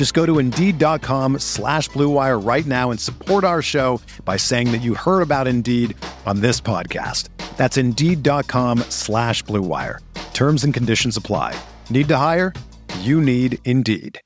Just go to Indeed.com slash BlueWire right now and support our show by saying that you heard about Indeed on this podcast. That's Indeed.com slash BlueWire. Terms and conditions apply. Need to hire? You need Indeed.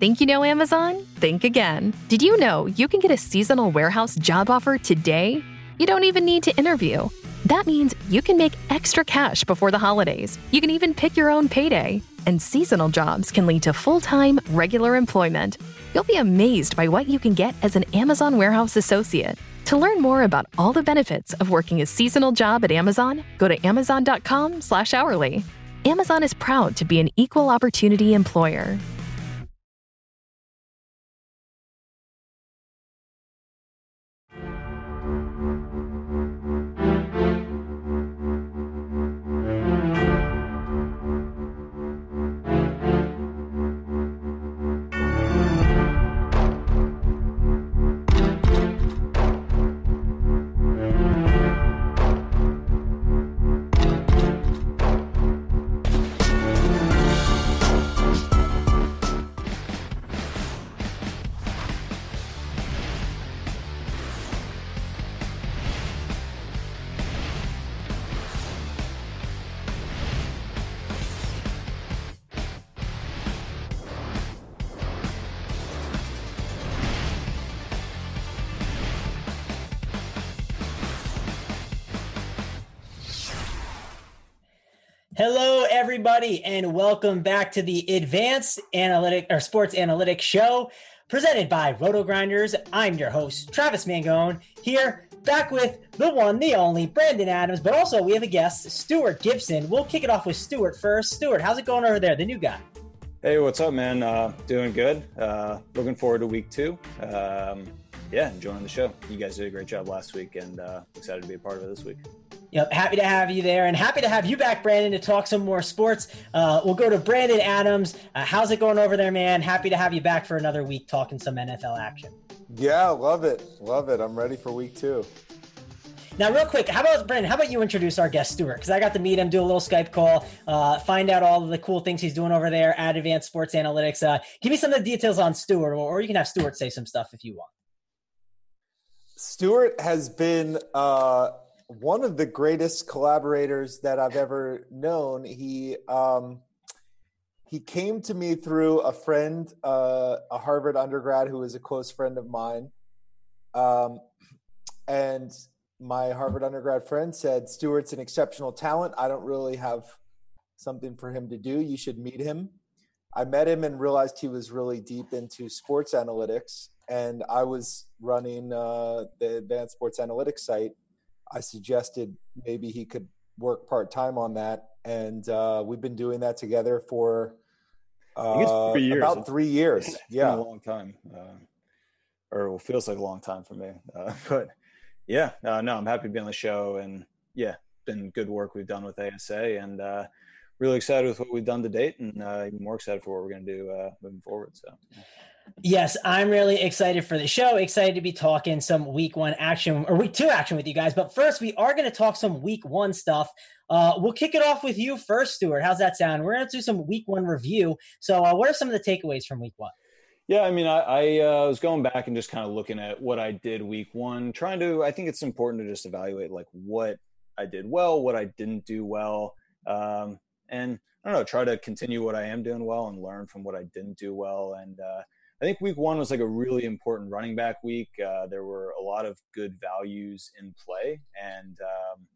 Think you know Amazon? Think again. Did you know you can get a seasonal warehouse job offer today? You don't even need to interview. That means you can make extra cash before the holidays. You can even pick your own payday. And seasonal jobs can lead to full time, regular employment. You'll be amazed by what you can get as an Amazon warehouse associate. To learn more about all the benefits of working a seasonal job at Amazon, go to amazon.com/hourly. Amazon is proud to be an equal opportunity employer. Everybody, and welcome back to the Advanced Analytic or Sports Analytics Show presented by Roto Grinders. I'm your host, Travis Mangone, here back with the one, the only Brandon Adams, but also we have a guest, Stewart Gibson. We'll kick it off with Stewart first. Stewart, how's it going over there, the new guy? Hey, what's up, man? Uh, doing good. Uh, looking forward to week two. Um, yeah, enjoying the show. You guys did a great job last week, and uh, excited to be a part of it this week. Yep, happy to have you there, and happy to have you back, Brandon, to talk some more sports. Uh, we'll go to Brandon Adams. Uh, how's it going over there, man? Happy to have you back for another week talking some NFL action. Yeah, love it, love it. I'm ready for week two. Now, real quick, how about Brandon? How about you introduce our guest, Stewart? Because I got to meet him, do a little Skype call, uh, find out all of the cool things he's doing over there at Advanced Sports Analytics. Uh, give me some of the details on Stewart, or, or you can have Stewart say some stuff if you want. Stewart has been uh, one of the greatest collaborators that I've ever known. He um, he came to me through a friend, uh, a Harvard undergrad who is a close friend of mine, um, and my Harvard undergrad friend said, "Stewart's an exceptional talent. I don't really have something for him to do. You should meet him." I met him and realized he was really deep into sports analytics, and I was running uh, the Advanced Sports Analytics site I suggested maybe he could work part time on that, and uh, we've been doing that together for uh, three about three years. It's yeah, a long time, uh, or well, feels like a long time for me. Uh, but yeah, no, I'm happy to be on the show, and yeah, been good work we've done with ASA, and uh, really excited with what we've done to date, and uh, even more excited for what we're going to do moving forward. So. Yeah. Yes, I'm really excited for the show. Excited to be talking some week one action or week two action with you guys. But first, we are going to talk some week one stuff. Uh, we'll kick it off with you first, Stewart. How's that sound? We're going to do some week one review. So, uh, what are some of the takeaways from week one? Yeah, I mean, I, I uh, was going back and just kind of looking at what I did week one, trying to. I think it's important to just evaluate like what I did well, what I didn't do well, um, and I don't know, try to continue what I am doing well and learn from what I didn't do well, and uh, I think week one was like a really important running back week. Uh, there were a lot of good values in play, and um,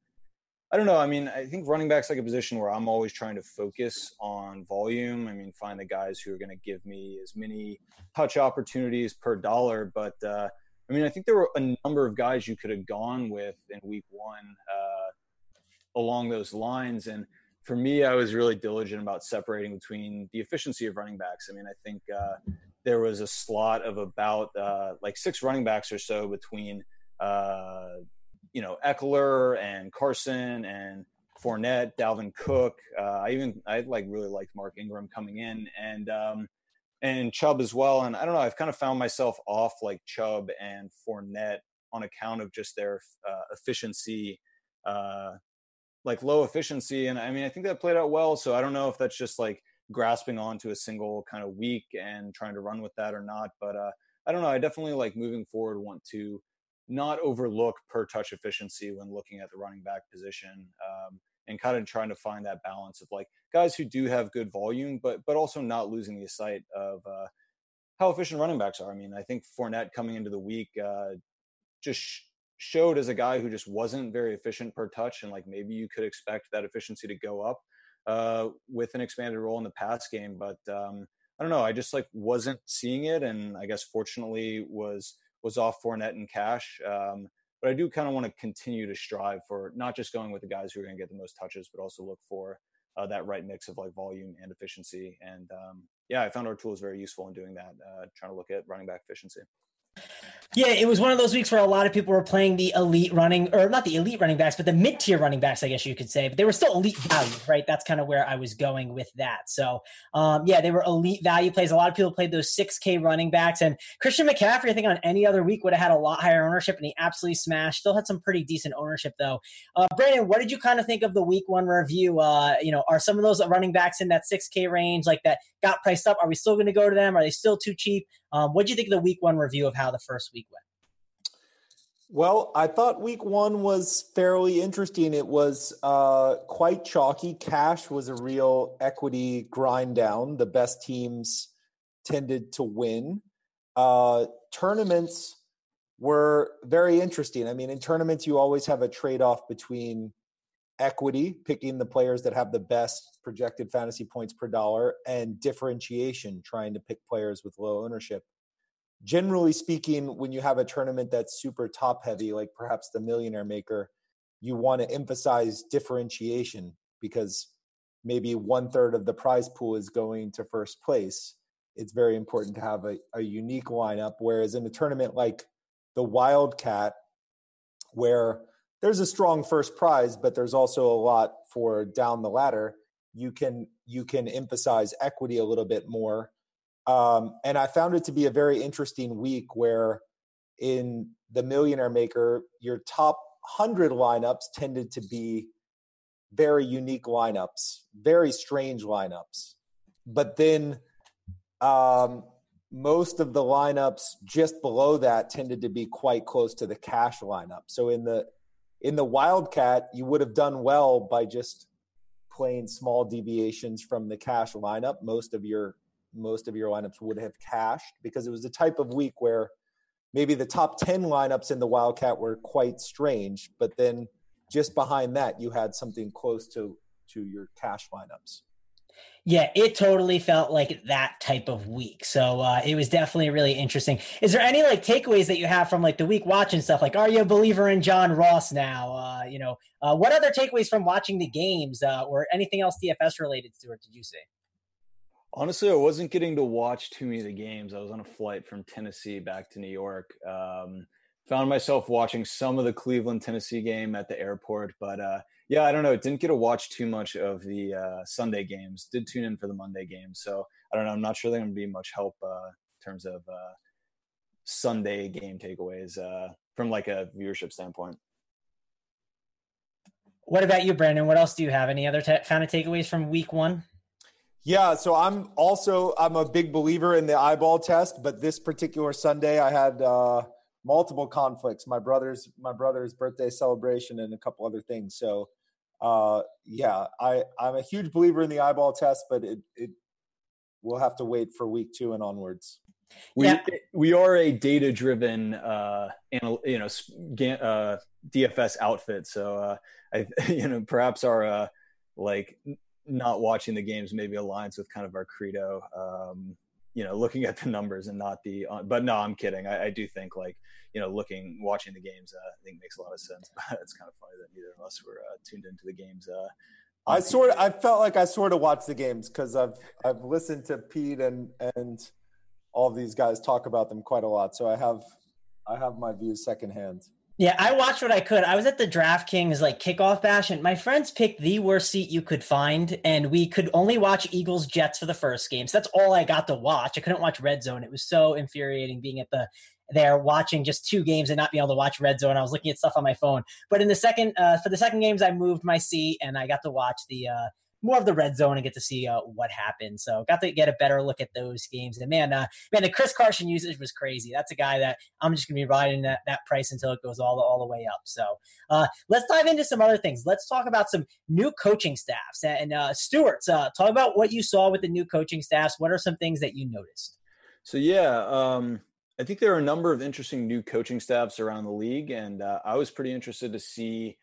I don't know. I mean, I think running back's like a position where I'm always trying to focus on volume. I mean, find the guys who are going to give me as many touch opportunities per dollar. But uh, I mean, I think there were a number of guys you could have gone with in week one uh, along those lines. And for me, I was really diligent about separating between the efficiency of running backs. I mean, I think uh, there was a slot of about uh, like six running backs or so between uh, you know Ekeler and Carson and Fournette, Dalvin Cook. Uh, I even I like really liked Mark Ingram coming in and um, and Chubb as well. And I don't know, I've kind of found myself off like Chubb and Fournette on account of just their uh, efficiency, uh, like low efficiency. And I mean, I think that played out well. So I don't know if that's just like grasping onto a single kind of week and trying to run with that or not. But uh, I don't know. I definitely like moving forward want to not overlook per touch efficiency when looking at the running back position um, and kind of trying to find that balance of like guys who do have good volume, but but also not losing the sight of uh, how efficient running backs are. I mean, I think Fournette coming into the week uh, just sh- showed as a guy who just wasn't very efficient per touch, and like maybe you could expect that efficiency to go up uh, with an expanded role in the pass game, but um, I don't know. I just like wasn't seeing it, and I guess fortunately was was off Fournette and Cash. Um, but I do kind of want to continue to strive for not just going with the guys who are going to get the most touches, but also look for uh, that right mix of like volume and efficiency. And um, yeah, I found our tools very useful in doing that, uh, trying to look at running back efficiency. Yeah, it was one of those weeks where a lot of people were playing the elite running, or not the elite running backs, but the mid tier running backs, I guess you could say. But they were still elite value, right? That's kind of where I was going with that. So, um, yeah, they were elite value plays. A lot of people played those 6K running backs. And Christian McCaffrey, I think on any other week would have had a lot higher ownership, and he absolutely smashed. Still had some pretty decent ownership, though. Uh, Brandon, what did you kind of think of the week one review? Uh, you know, are some of those running backs in that 6K range, like that got priced up? Are we still going to go to them? Are they still too cheap? Um, what do you think of the week one review of how the first week? Well, I thought week one was fairly interesting. It was uh, quite chalky. Cash was a real equity grind down. The best teams tended to win. Uh, tournaments were very interesting. I mean, in tournaments, you always have a trade off between equity, picking the players that have the best projected fantasy points per dollar, and differentiation, trying to pick players with low ownership generally speaking, when you have a tournament that's super top heavy, like perhaps the Millionaire Maker, you want to emphasize differentiation because maybe one third of the prize pool is going to first place. It's very important to have a, a unique lineup. Whereas in a tournament like the Wildcat, where there's a strong first prize, but there's also a lot for down the ladder, you can you can emphasize equity a little bit more um, and I found it to be a very interesting week where in the Millionaire Maker, your top 100 lineups tended to be very unique lineups, very strange lineups. But then um, most of the lineups just below that tended to be quite close to the cash lineup. So in the in the Wildcat, you would have done well by just playing small deviations from the cash lineup. Most of your most of your lineups would have cashed because it was the type of week where maybe the top 10 lineups in the Wildcat were quite strange, but then just behind that, you had something close to, to your cash lineups. Yeah, it totally felt like that type of week. So uh, it was definitely really interesting. Is there any like takeaways that you have from like the week watching stuff? Like, are you a believer in John Ross now? Uh, you know, uh, what other takeaways from watching the games uh, or anything else DFS related Stewart? did you see? Honestly, I wasn't getting to watch too many of the games. I was on a flight from Tennessee back to New York. Um, found myself watching some of the Cleveland Tennessee game at the airport, but uh, yeah, I don't know. Didn't get to watch too much of the uh, Sunday games. Did tune in for the Monday game, so I don't know. I'm not sure they're going to be much help uh, in terms of uh, Sunday game takeaways uh, from like a viewership standpoint. What about you, Brandon? What else do you have? Any other t- kind of takeaways from Week One? Yeah, so I'm also I'm a big believer in the eyeball test, but this particular Sunday I had uh, multiple conflicts. My brother's my brother's birthday celebration and a couple other things. So uh, yeah, I I'm a huge believer in the eyeball test, but it it we'll have to wait for week two and onwards. We yeah. we are a data driven, uh, anal, you know, uh, DFS outfit. So uh, I, you know, perhaps our uh, like not watching the games maybe aligns with kind of our credo. Um, you know, looking at the numbers and not the. Uh, but no, I'm kidding. I, I, do think like you know, looking watching the games, uh, I think makes a lot of sense. But it's kind of funny that neither of us were uh, tuned into the games. Uh, I sort of, I felt like I sort of watched the games because I've I've listened to Pete and and all these guys talk about them quite a lot. So I have I have my views secondhand. Yeah, I watched what I could. I was at the DraftKings like kickoff bash, and my friends picked the worst seat you could find, and we could only watch Eagles Jets for the first game. So that's all I got to watch. I couldn't watch Red Zone. It was so infuriating being at the there watching just two games and not being able to watch Red Zone. I was looking at stuff on my phone. But in the second, uh, for the second games, I moved my seat and I got to watch the uh, more of the red zone and get to see uh, what happened. So got to get a better look at those games. And man, uh, man, the Chris Carson usage was crazy. That's a guy that I'm just going to be riding that, that price until it goes all all the way up. So uh, let's dive into some other things. Let's talk about some new coaching staffs. And uh, uh, talk about what you saw with the new coaching staffs. What are some things that you noticed? So yeah, um, I think there are a number of interesting new coaching staffs around the league, and uh, I was pretty interested to see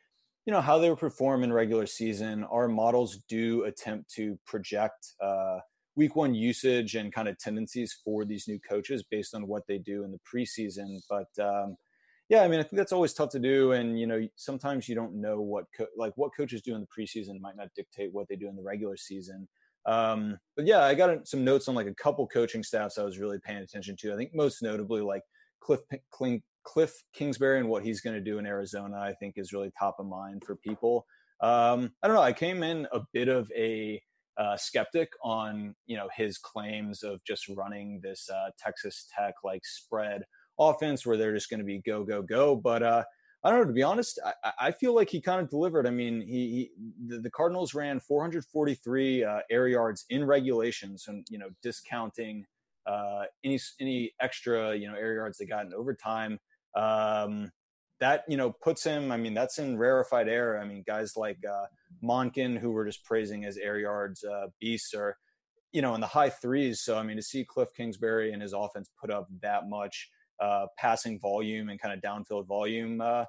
you know how they would perform in regular season our models do attempt to project uh, week one usage and kind of tendencies for these new coaches based on what they do in the preseason but um, yeah i mean i think that's always tough to do and you know sometimes you don't know what co- like what coaches do in the preseason might not dictate what they do in the regular season um, but yeah i got some notes on like a couple coaching staffs i was really paying attention to. I think most notably like cliff Cliff Kingsbury and what he's going to do in Arizona, I think, is really top of mind for people. Um, I don't know. I came in a bit of a uh, skeptic on you know his claims of just running this uh, Texas Tech like spread offense where they're just going to be go go go. But uh, I don't know. To be honest, I, I feel like he kind of delivered. I mean, he, he the, the, Cardinals ran 443 uh, air yards in regulations, and you know discounting uh, any any extra you know air yards they got in overtime. Um, that you know puts him. I mean, that's in rarefied air. I mean, guys like uh, Monken, who we're just praising as air yards uh, beasts, are you know in the high threes. So I mean, to see Cliff Kingsbury and his offense put up that much uh, passing volume and kind of downfield volume. Uh,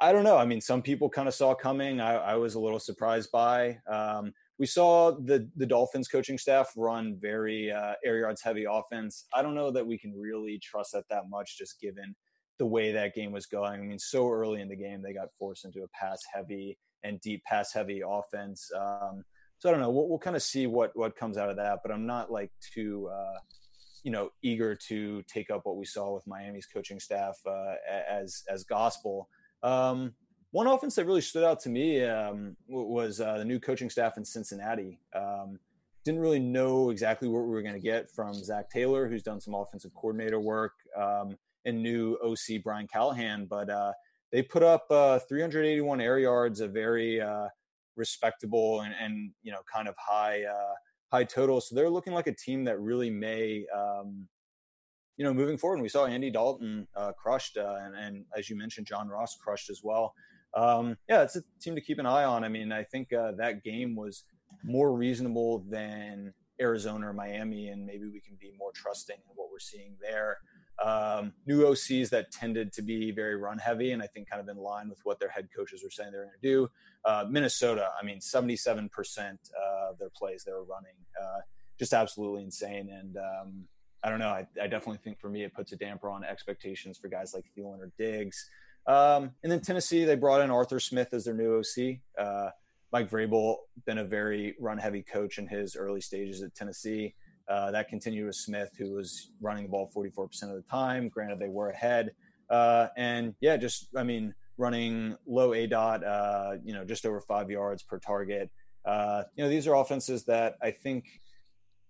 I don't know. I mean, some people kind of saw coming. I, I was a little surprised by. Um, we saw the the Dolphins coaching staff run very uh, air yards heavy offense. I don't know that we can really trust that that much, just given the way that game was going. I mean, so early in the game, they got forced into a pass heavy and deep pass heavy offense. Um, so I don't know. We'll, we'll kind of see what what comes out of that, but I'm not like too. Uh, you know, eager to take up what we saw with Miami's coaching staff uh, as as gospel. Um, one offense that really stood out to me um, was uh, the new coaching staff in Cincinnati. Um, didn't really know exactly what we were going to get from Zac Taylor, who's done some offensive coordinator work, um, and new OC Brian Callahan. But uh, they put up uh, 381 air yards, a very uh, respectable and, and, you know kind of high uh, high total. So they're looking like a team that really may. Um, you know, moving forward, we saw Andy Dalton uh, crushed, and, and as you mentioned, John Ross crushed as well um, yeah, it's a team to keep an eye on. I mean, I think uh, that game was more reasonable than Arizona or Miami, and maybe we can be more trusting in what we're seeing there. Um, new OCs that tended to be very run heavy, and I think kind of in line with what their head coaches were saying they're going to do. Uh, Minnesota, I mean, 77% of their plays they were running, uh, just absolutely insane. And um, I don't know, I, I, definitely think for me it puts a damper on expectations for guys like Thielen or Diggs. Um, and then Tennessee, they brought in Arthur Smith as their new OC. Uh, Mike Vrabel been a very run-heavy coach in his early stages at Tennessee. Uh, that continued with Smith, who was running the ball 44% of the time. Granted, they were ahead. Uh, and yeah, just, I mean, running low aDOT, uh, you know, just over five yards per target. Uh, you know, these are offenses that I think,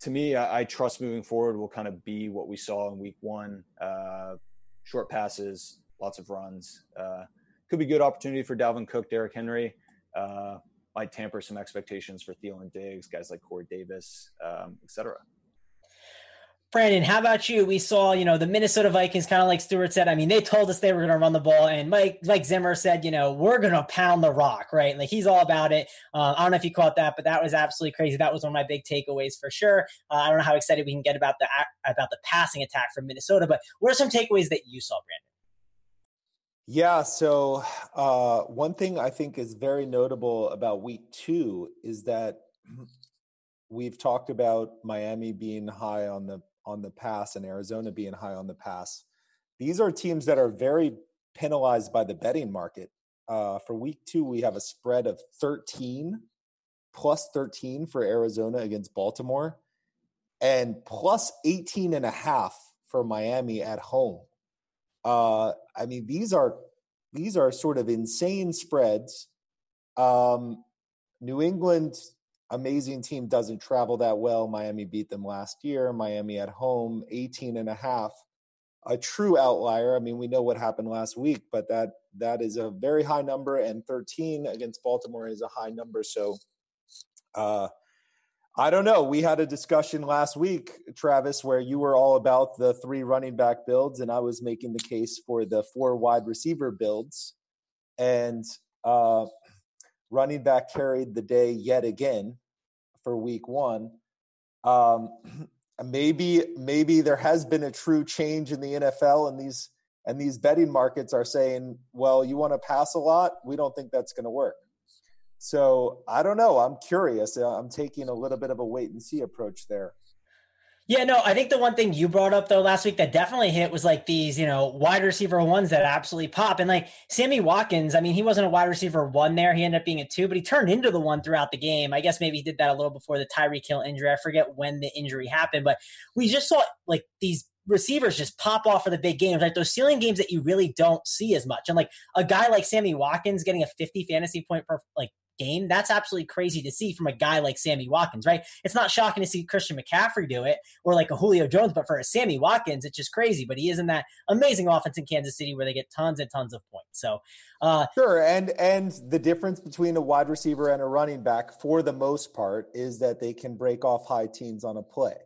to me, I, I, trust moving forward will kind of be what we saw in week one uh, short passes, lots of runs. Uh, could be good opportunity for Dalvin Cook, Derrick Henry. Uh, might tamper some expectations for Thielen Diggs, guys like Corey Davis, um, etc. Brandon, how about you? We saw, you know, the Minnesota Vikings, kind of like Stewart said. I mean, they told us they were going to run the ball, and Mike, like Zimmer said, you know, we're going to pound the rock, right? Like he's all about it. Uh, I don't know if you caught that, but that was absolutely crazy. That was one of my big takeaways for sure. Uh, I don't know how excited we can get about the about the passing attack from Minnesota, but what are some takeaways that you saw, Brandon? Yeah, so uh, one thing I think is very notable about week two is that we've talked about Miami being high on the on the pass and Arizona being high on the pass. These are teams that are very penalized by the betting market. Uh, for week two, we have a spread of 13 plus 13 for Arizona against Baltimore and plus 18 and a half for Miami at home. Uh, I mean, these are these are sort of insane spreads. Um, New England, amazing team, doesn't travel that well. Miami beat them last year. Miami at home, 18 and a half. A true outlier. I mean, we know what happened last week, but that that is a very high number, and 13 against Baltimore is a high number. So, uh, I don't know. We had a discussion last week, Travis, where you were all about the three running back builds, and I was making the case for the four wide receiver builds. And uh, running back carried the day yet again for week one. Um, maybe maybe there has been a true change in the NFL, and these and these betting markets are saying, well, you want to pass a lot. We don't think that's going to work. So I don't know. I'm curious. Uh, I'm taking a little bit of a wait and see approach there. Yeah, no, I think the one thing you brought up though last week that definitely hit was like these, you know, wide receiver ones that absolutely pop. And like Sammy Watkins, I mean, he wasn't a wide receiver one there. He ended up being a two, but he turned into the one throughout the game. I guess maybe he did that a little before the Tyreek Hill injury. I forget when the injury happened, but we just saw like these receivers just pop off for the big games, like those ceiling games that you really don't see as much. And like a guy like Sammy Watkins getting a 50 fantasy point per like game. That's absolutely crazy to see from a guy like Sammy Watkins, right? It's not shocking to see Christian McCaffrey do it or like a Julio Jones, but for a Sammy Watkins, it's just crazy. But he is in that amazing offense in Kansas City where they get tons and tons of points. So uh, sure, and and the difference between a wide receiver and a running back, for the most part, is that they can break off high teens on a play,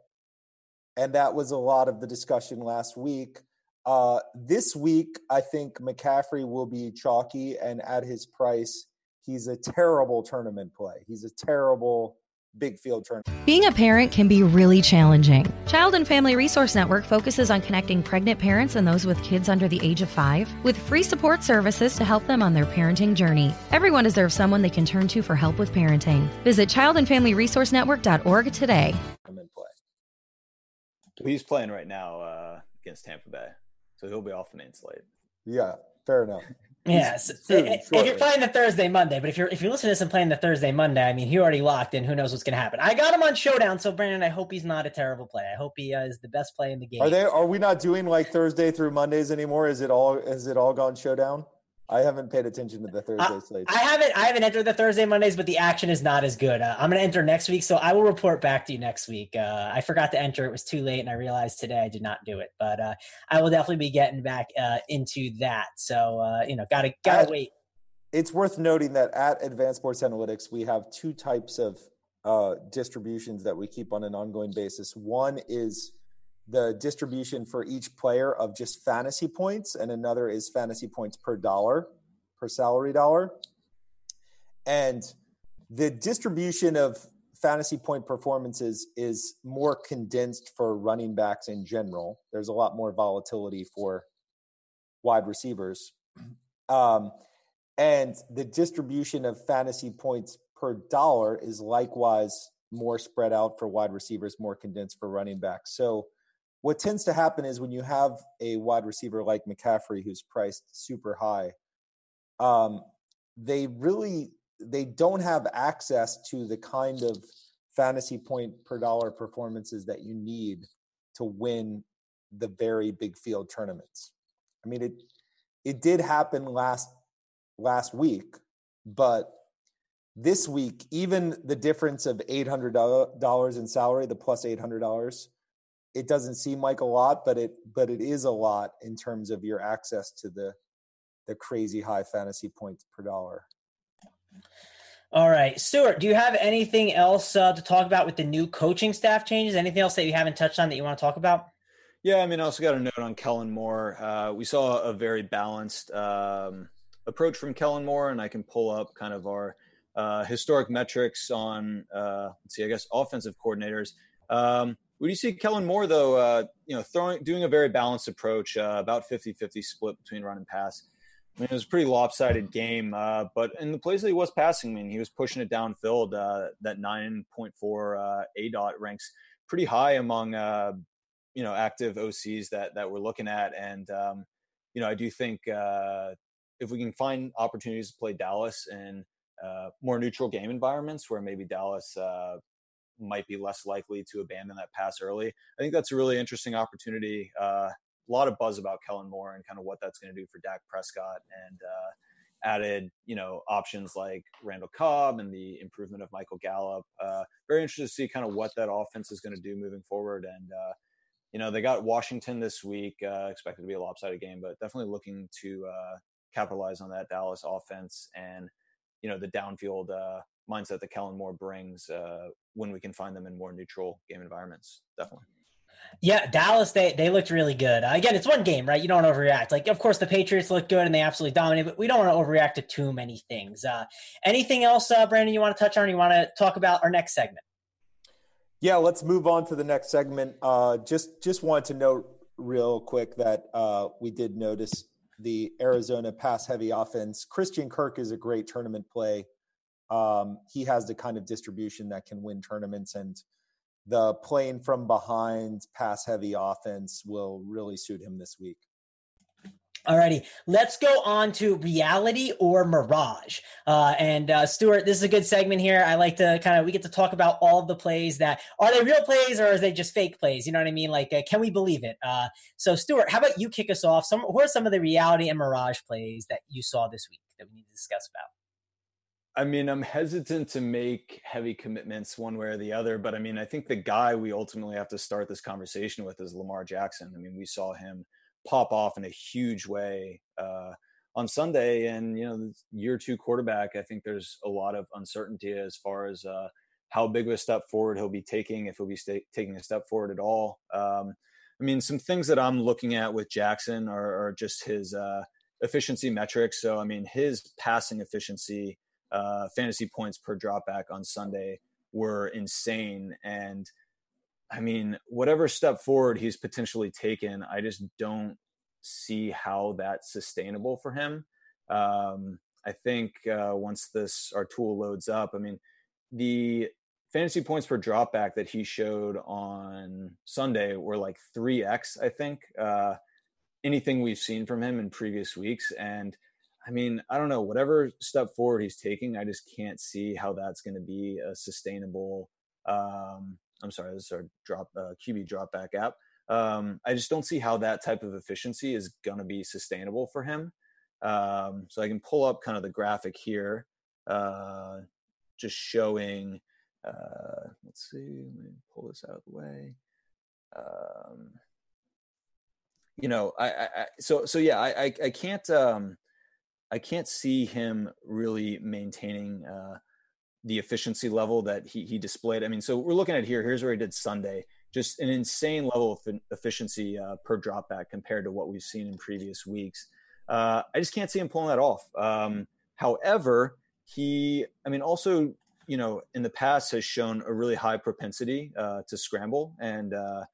and that was a lot of the discussion last week. Uh, this week, I think McCaffrey will be chalky, and at his price, He's a terrible tournament play. He's a terrible big field tournament. Being a parent can be really challenging. Child and Family Resource Network focuses on connecting pregnant parents and those with kids under the age of five with free support services to help them on their parenting journey. Everyone deserves someone they can turn to for help with parenting. Visit childandfamilyresourcenetwork.org today. He's playing right now uh, against Tampa Bay, so he'll be off the main slate. Yeah, fair enough. Yes, if you're playing the Thursday Monday, but if you're if you're listening to this and playing the Thursday Monday, I mean, he already locked in. Who knows what's going to happen? I got him on Showdown, so Brandon, I hope he's not a terrible play. I hope he uh, is the best play in the game. Are they? Are we not doing like Thursday through Mondays anymore? Is it all? Is it all gone Showdown? I haven't paid attention to the Thursday slate. I haven't. I haven't entered the Thursday Mondays, but the action is not as good. Uh, I'm going to enter next week, so I will report back to you next week. Uh, I forgot to enter; it was too late, and I realized today I did not do it. But uh, I will definitely be getting back uh, into that. So uh, you know, gotta gotta wait. It's worth noting that at Advanced Sports Analytics, we have two types of uh, distributions that we keep on an ongoing basis. One is the distribution for each player of just fantasy points, and another is fantasy points per dollar, per salary dollar. And the distribution of fantasy point performances is more condensed for running backs in general. There's a lot more volatility for wide receivers. Um, and the distribution of fantasy points per dollar is likewise more spread out for wide receivers, more condensed for running backs. So what tends to happen is when you have a wide receiver like McCaffrey who's priced super high, um, they really they don't have access to the kind of fantasy point per dollar performances that you need to win the very big field tournaments. I mean it it did happen last last week, but this week even the difference of $800 in salary, the plus $800 it doesn't seem like a lot, but it but it is a lot in terms of your access to the the crazy high fantasy points per dollar. All right, Stewart, do you have anything else uh, to talk about with the new coaching staff changes? Anything else that you haven't touched on that you want to talk about? Yeah, I mean, I also got a note on Kellen Moore. Uh, we saw a very balanced um, approach from Kellen Moore, and I can pull up kind of our uh, historic metrics on, uh, let's see, I guess offensive coordinators. Um, would you see Kellen Moore though? Uh, you know, throwing doing a very balanced approach, uh, about 50-50 split between run and pass. I mean, it was a pretty lopsided game, uh, but in the plays that he was passing, I mean, he was pushing it downfield. Uh, that 9.4 uh, aDOT ranks pretty high among uh, you know active OCs that that we're looking at, and um, you know I do think uh, if we can find opportunities to play Dallas in uh, more neutral game environments where maybe Dallas uh, might be less likely to abandon that pass early, I think that's a really interesting opportunity. Uh, a lot of buzz about Kellen Moore and kind of what that's going to do for Dak Prescott and uh, added, you know, options like Randall Cobb and the improvement of Michael Gallup. Uh, very interested to see kind of what that offense is going to do moving forward. And uh, you know, they got Washington this week, uh, expected to be a lopsided game, but definitely looking to uh, capitalize on that Dallas offense and, you know, the downfield mindset that Kellen Moore brings uh, when we can find them in more neutral game environments. Definitely. Yeah, Dallas, they, they looked really good. Uh, again, it's one game, right? You don't overreact. Like, of course, the Patriots look good and they absolutely dominate, but we don't want to overreact to too many things. Uh, anything else, uh, Brandon, you want to touch on? you want to talk about our next segment? Yeah, let's move on to the next segment. Uh, just just wanted to note real quick that uh, we did notice the Arizona pass heavy offense. Christian Kirk is a great tournament play. Um, he has the kind of distribution that can win tournaments, and the playing from behind pass heavy offense will really suit him this week. Alrighty, let's go on to reality or mirage. Uh, and uh, Stewart, this is a good segment here. I like to kind of we get to talk about all the plays that are they real plays or are they just fake plays? You know what I mean? Like, uh, can we believe it? Uh, so, Stewart, how about you kick us off? Some who are some of the reality and mirage plays that you saw this week that we need to discuss about? I mean, I'm hesitant to make heavy commitments one way or the other, but I mean, I think the guy we ultimately have to start this conversation with is Lamar Jackson. I mean, we saw him pop off in a huge way uh, on Sunday. And, you know, year two quarterback, I think there's a lot of uncertainty as far as uh, how big of a step forward he'll be taking, if he'll be st- taking a step forward at all. Um, I mean, some things that I'm looking at with Jackson are, are just his uh, efficiency metrics. So, I mean, his passing efficiency, uh, fantasy points per dropback on Sunday were insane. And I mean, whatever step forward he's potentially taken, I just don't see how that's sustainable for him. Um, I think uh, once this our tool loads up, I mean, the fantasy points per dropback that he showed on Sunday were like three x. I think uh, anything we've seen from him in previous weeks, and I mean, I don't know, whatever step forward he's taking, I just can't see how that's going to be a sustainable um, I'm sorry, this is our drop uh, QB dropback app. Um, I just don't see how that type of efficiency is going to be sustainable for him. Um, so I can pull up kind of the graphic here, uh, just showing. Uh, let's see, let me pull this out of the way. Um, you know, I, I, so so yeah, I I, I can't um, I can't see him really maintaining uh, the efficiency level that he, he displayed. I mean, so we're looking at here. Here's where he did Sunday. Just an insane level of efficiency uh, per dropback compared to what we've seen in previous weeks. Uh, I just can't see him pulling that off. Um, however, he, I mean, also, you know, in the past has shown a really high propensity uh, to scramble and, uh,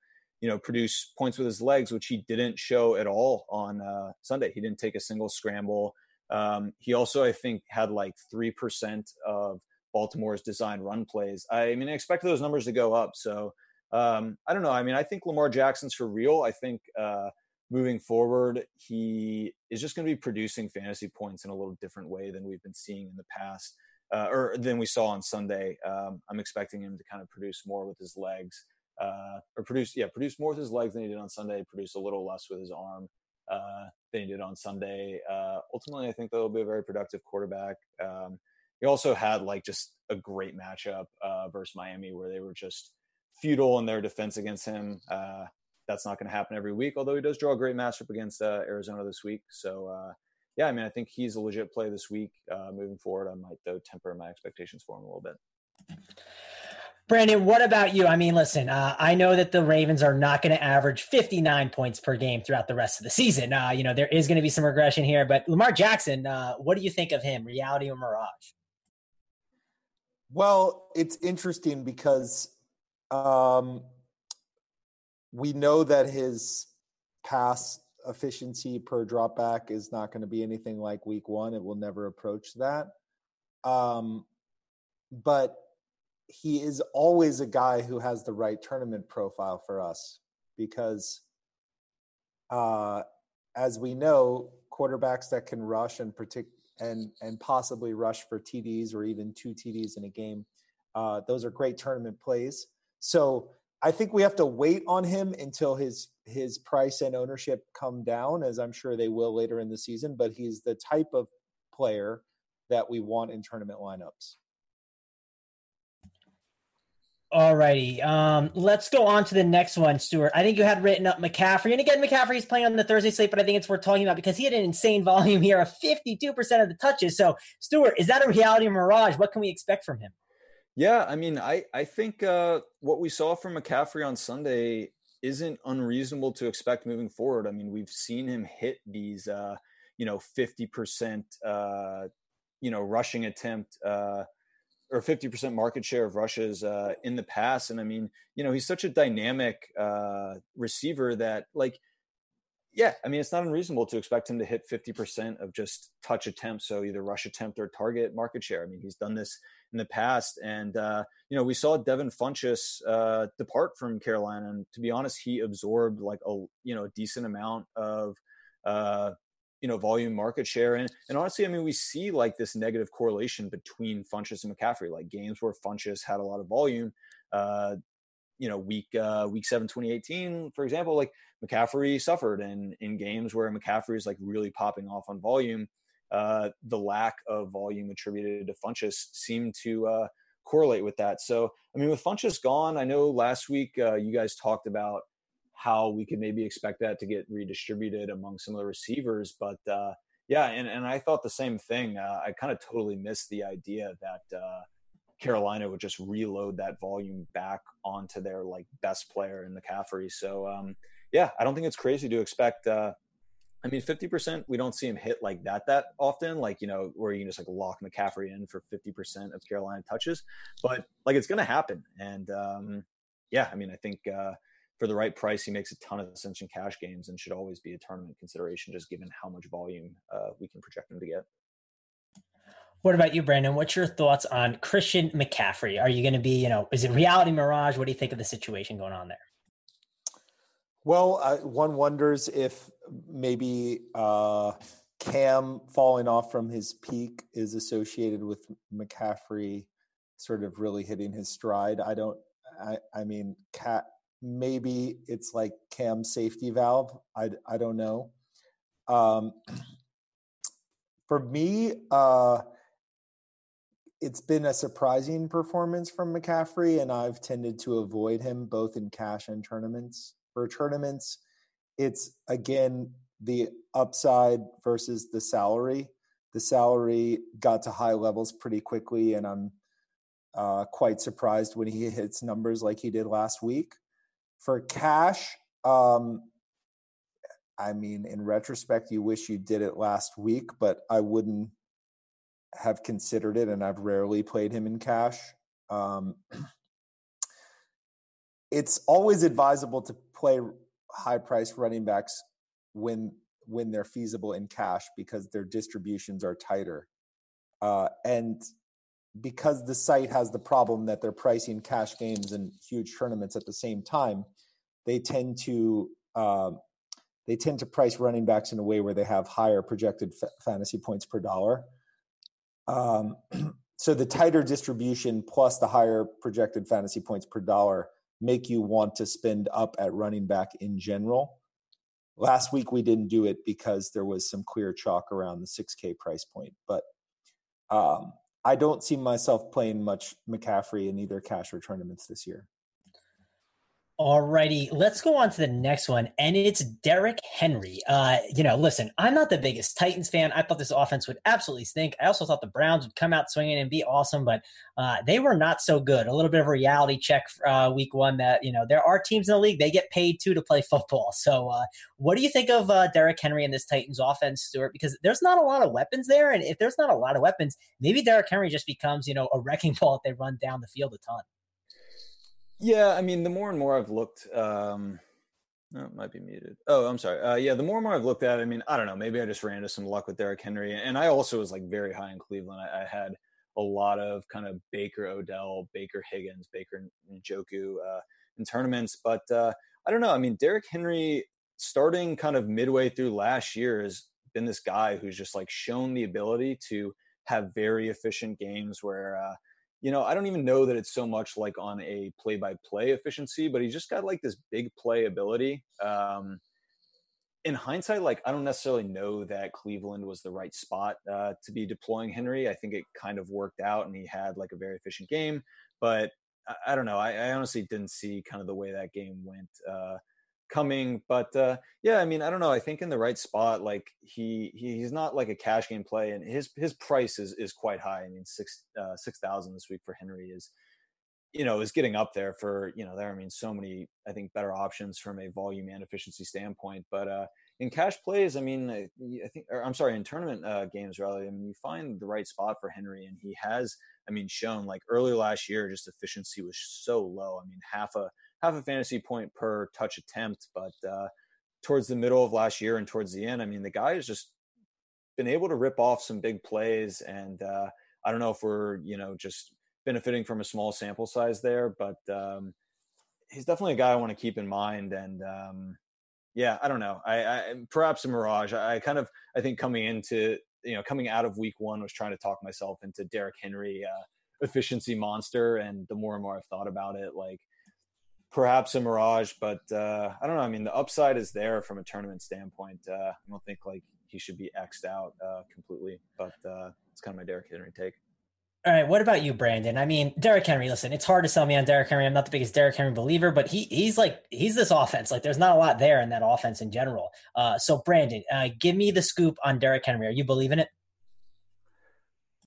you know, produce points with his legs, which he didn't show at all on uh, Sunday. He didn't take a single scramble. Um, he also, I think, had like 3% of Baltimore's design run plays. I mean, I expect those numbers to go up. So um, I don't know. I mean, I think Lamar Jackson's for real. I think uh, moving forward, he is just going to be producing fantasy points in a little different way than we've been seeing in the past, uh, or than we saw on Sunday. Um, I'm expecting him to kind of produce more with his legs, uh, or produce yeah, produce more with his legs than he did on Sunday. Produce a little less with his arm uh, than he did on Sunday. Uh, ultimately, I think that will be a very productive quarterback. Um, he also had like just a great matchup uh, versus Miami where they were just futile in their defense against him. Uh, that's not going to happen every week, although he does draw a great matchup against uh, Arizona this week. So, uh, yeah, I mean, I think he's a legit play this week. Uh, moving forward, I might though temper my expectations for him a little bit. Brandon, what about you? I mean, listen, uh, I know that the Ravens are not going to average 59 points per game throughout the rest of the season. Uh, you know, there is going to be some regression here, but Lamar Jackson, uh, what do you think of him? Reality or mirage? Well, it's interesting because um, we know that his pass efficiency per dropback is not going to be anything like week one. It will never approach that. Um, but he is always a guy who has the right tournament profile for us because, uh, as we know, quarterbacks that can rush and partic- and and possibly rush for TDs or even two TDs in a game, uh, those are great tournament plays. So I think we have to wait on him until his his price and ownership come down, as I'm sure they will later in the season. But he's the type of player that we want in tournament lineups. All righty. Um, let's go on to the next one, Stewart. I think you had written up McCaffrey. And again, McCaffrey is playing on the Thursday slate, but I think it's worth talking about because he had an insane volume here of 52% of the touches. So, Stewart, is that a reality mirage? What can we expect from him? Yeah, I mean, I I think uh, what we saw from McCaffrey on Sunday isn't unreasonable to expect moving forward. I mean, we've seen him hit these, uh, you know, fifty percent, uh, you know, rushing attempt uh, or fifty percent market share of rushes uh, in the past, and I mean, you know, he's such a dynamic uh, receiver that like yeah, I mean, it's not unreasonable to expect him to hit 50% of just touch attempts. So either rush attempt or target market share. I mean, he's done this in the past. And, uh, you know, we saw Devin Funchess uh, depart from Carolina. And to be honest, he absorbed like a, you know, decent amount of, uh, you know, volume market share. And, and honestly, I mean, we see like this negative correlation between Funchess and McCaffrey, like games where Funchess had a lot of volume, uh, you know, week uh, week seven, 2018, for example, like McCaffrey suffered, and in games where McCaffrey is like really popping off on volume, uh, the lack of volume attributed to Funchess seemed to uh, correlate with that. So, I mean, with Funchess gone, I know last week uh, you guys talked about how we could maybe expect that to get redistributed among some of the receivers, but uh, yeah, and, and I thought the same thing. Uh, I kind of totally missed the idea that uh, Carolina would just reload that volume back onto their like best player in McCaffrey. So um, yeah, I don't think it's crazy to expect. Uh, I mean, fifty percent we don't see him hit like that that often. Like you know where you can just like lock McCaffrey in for fifty percent of Carolina touches, but like it's going to happen. And um, yeah, I mean, I think. Uh, for the right price, he makes a ton of sense in cash games and should always be a tournament consideration, just given how much volume uh, we can project him to get. What about you, Brandon? What's your thoughts on Christian McCaffrey? Are you going to be, you know, is it reality mirage? What do you think of the situation going on there? Well, uh, one wonders if maybe uh, Cam falling off from his peak is associated with McCaffrey sort of really hitting his stride. I don't. I, I mean, cat. Maybe it's like Cam safety valve. I I don't know. Um, for me, uh, it's been a surprising performance from McCaffrey, and I've tended to avoid him both in cash and tournaments. For tournaments, it's again the upside versus the salary. The salary got to high levels pretty quickly, and I'm uh, quite surprised when he hits numbers like he did last week. For cash, um, I mean, in retrospect, you wish you did it last week, but I wouldn't have considered it, and I've rarely played him in cash. Um, it's always advisable to play high price running backs when when they're feasible in cash because their distributions are tighter, uh, and because the site has the problem that they're pricing cash games and huge tournaments at the same time, they tend to uh, they tend to price running backs in a way where they have higher projected fantasy points per dollar. Um, so the tighter distribution plus the higher projected fantasy points per dollar make you want to spend up at running back in general. Last week we didn't do it because there was some clear chalk around the 6K price point, but um, I don't see myself playing much McCaffrey in either cash or tournaments this year. Alrighty, let's go on to the next one, and it's Derrick Henry. Uh, you know, listen, I'm not the biggest Titans fan. I thought this offense would absolutely stink. I also thought the Browns would come out swinging and be awesome, but uh, they were not so good. A little bit of a reality check uh, week one that you know there are teams in the league they get paid too to play football. So, uh, what do you think of uh, Derrick Henry and this Titans offense, Stewart? Because there's not a lot of weapons there, and if there's not a lot of weapons, maybe Derrick Henry just becomes you know a wrecking ball if they run down the field a ton. Yeah, I mean, the more and more I've looked, um, oh, it might be muted. Oh, I'm sorry. Uh, yeah, the more and more I've looked at, I mean, I don't know. Maybe I just ran into some luck with Derrick Henry, and I also was like very high in Cleveland. I, I had a lot of kind of Baker, Odell, Baker, Higgins, Baker, Njoku uh, in tournaments, but uh, I don't know. I mean, Derrick Henry, starting kind of midway through last year, has been this guy who's just like shown the ability to have very efficient games where uh, you know, I don't even know that it's so much like on a play by play efficiency, but he's just got like this big play ability. Um, in hindsight, like I don't necessarily know that Cleveland was the right spot uh, to be deploying Henry. I think it kind of worked out and he had like a very efficient game, but I, I don't know. I, I, honestly didn't see kind of the way that game went. Uh, coming. But uh, yeah, I mean, I don't know. I think in the right spot, like he, he he's not like a cash game play, and his his price is is quite high. I mean, six uh, six thousand this week for Henry is, you know, is getting up there for you know there. I mean, so many I think better options from a volume and efficiency standpoint. But uh, in cash plays, I mean, I, I think, or I'm sorry, in tournament uh, games rather. I mean, you find the right spot for Henry, and he has. I mean, shown like early last year, just efficiency was so low. I mean, half a half a fantasy point per touch attempt, but uh, towards the middle of last year and towards the end, I mean, the guy has just been able to rip off some big plays, and uh, I don't know if we're you know just benefiting from a small sample size there, but um, he's definitely a guy I want to keep in mind. And um, yeah, I don't know, I, I perhaps a mirage. I, I, kind of I think coming into you know coming out of week one was trying to talk myself into Derrick Henry. Uh, efficiency monster and the more and more i've thought about it like perhaps a mirage, but uh, I don't know. I mean, the upside is there from a tournament standpoint. Uh, I don't think like he should be xed out uh, completely, but uh, it's kind of my Derrick Henry take. All right, what about you, Brandon? I mean, Derrick Henry. Listen, it's hard to sell me on Derrick Henry. I'm not the biggest Derrick Henry believer, but he he's like he's this offense. Like, there's not a lot there in that offense in general. Uh, so, Brandon, uh, give me the scoop on Derrick Henry. Are you believing it?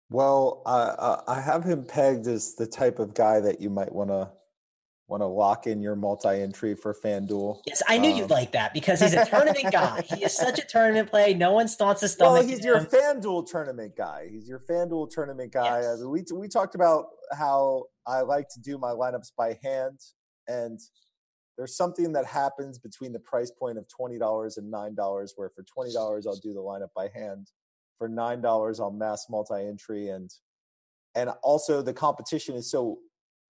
Well, uh, I have him pegged as the type of guy that you might want to want to lock in your multi-entry for FanDuel. Yes, I knew um, you'd like that because he's a tournament guy. He is such a tournament play. No one stomps his stomach. Well, he's your FanDuel tournament guy. He's your FanDuel tournament guy. Yes. we we talked about how I like to do my lineups by hand, and there's something that happens between the price point of twenty dollars and nine dollars, where for twenty dollars I'll do the lineup by hand. For nine dollars, I'll mass multi-entry and and also the competition is so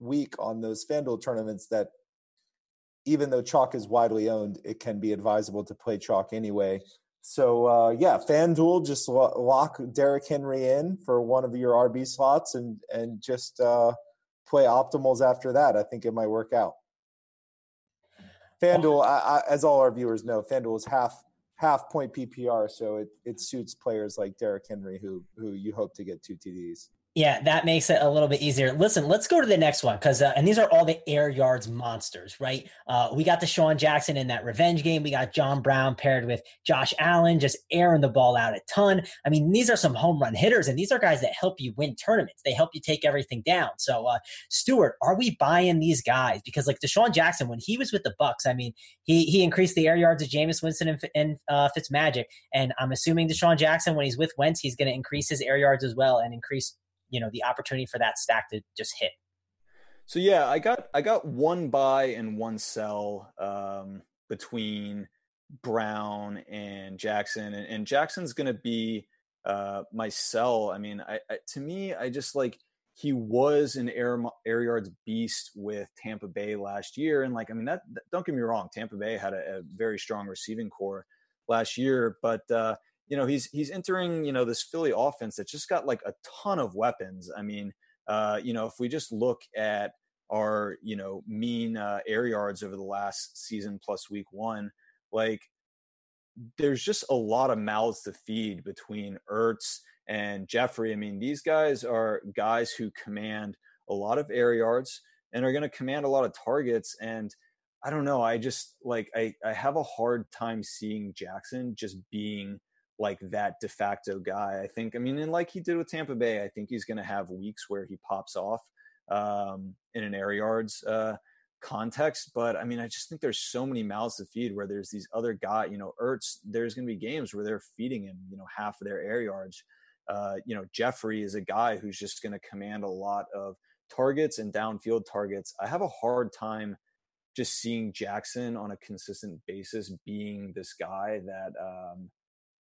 week on those FanDuel tournaments that even though chalk is widely owned, it can be advisable to play chalk anyway. So uh, yeah, FanDuel just lock Derrick Henry in for one of your RB slots and and just uh, play optimals after that. I think it might work out. FanDuel, I, I, as all our viewers know, FanDuel is half half point PPR, so it, it suits players like Derrick Henry who who you hope to get two TDs. Yeah, that makes it a little bit easier. Listen, let's go to the next one because, uh, and these are all the air yards monsters, right? Uh, we got DeSean Jackson in that revenge game. We got John Brown paired with Josh Allen, just airing the ball out a ton. I mean, these are some home run hitters, and these are guys that help you win tournaments. They help you take everything down. So, uh, Stewart, are we buying these guys? Because like DeSean Jackson, when he was with the Bucs, I mean, he he increased the air yards of Jameis Winston and, and uh, Fitzmagic, and I'm assuming DeSean Jackson, when he's with Wentz, he's going to increase his air yards as well and increase you know the opportunity for that stack to just hit. So yeah, I got I got one buy and one sell um, between Brown and Jackson, and, and Jackson's going to be uh, my sell. I mean, I, I, to me, I just like he was an air air yards beast with Tampa Bay last year, and like I mean that, that don't get me wrong, Tampa Bay had a, a very strong receiving corps last year, but uh, you know, he's he's entering, you know, this Philly offense that's just got like a ton of weapons. I mean, uh, you know, if we just look at our, you know, mean uh, air yards over the last season plus week one, like there's just a lot of mouths to feed between Ertz and Jeffery. I mean, these guys are guys who command a lot of air yards and are going to command a lot of targets. And I don't know. I just like I I have a hard time seeing Jackson just being like that de facto guy. I think. I mean, and like he did with Tampa Bay, I think he's going to have weeks where he pops off um, in an air yards uh, context. But I mean, I just think there's so many mouths to feed where there's these other guys. You know, Ertz. There's going to be games where they're feeding him. You know, half of their air yards. Uh, you know, Jeffery is a guy who's just going to command a lot of targets and downfield targets. I have a hard time just seeing Jackson on a consistent basis being this guy that um,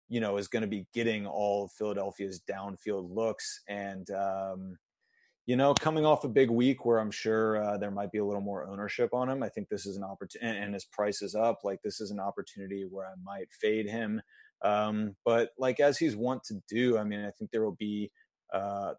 you know is going to be getting all Philadelphia's downfield looks and um, you know coming off a big week where I'm sure uh, there might be a little more ownership on him. I think this is an opportunity, and his price is up. Like this is an opportunity where I might fade him. Um, but like as he's want to do, I mean, I think there will be uh,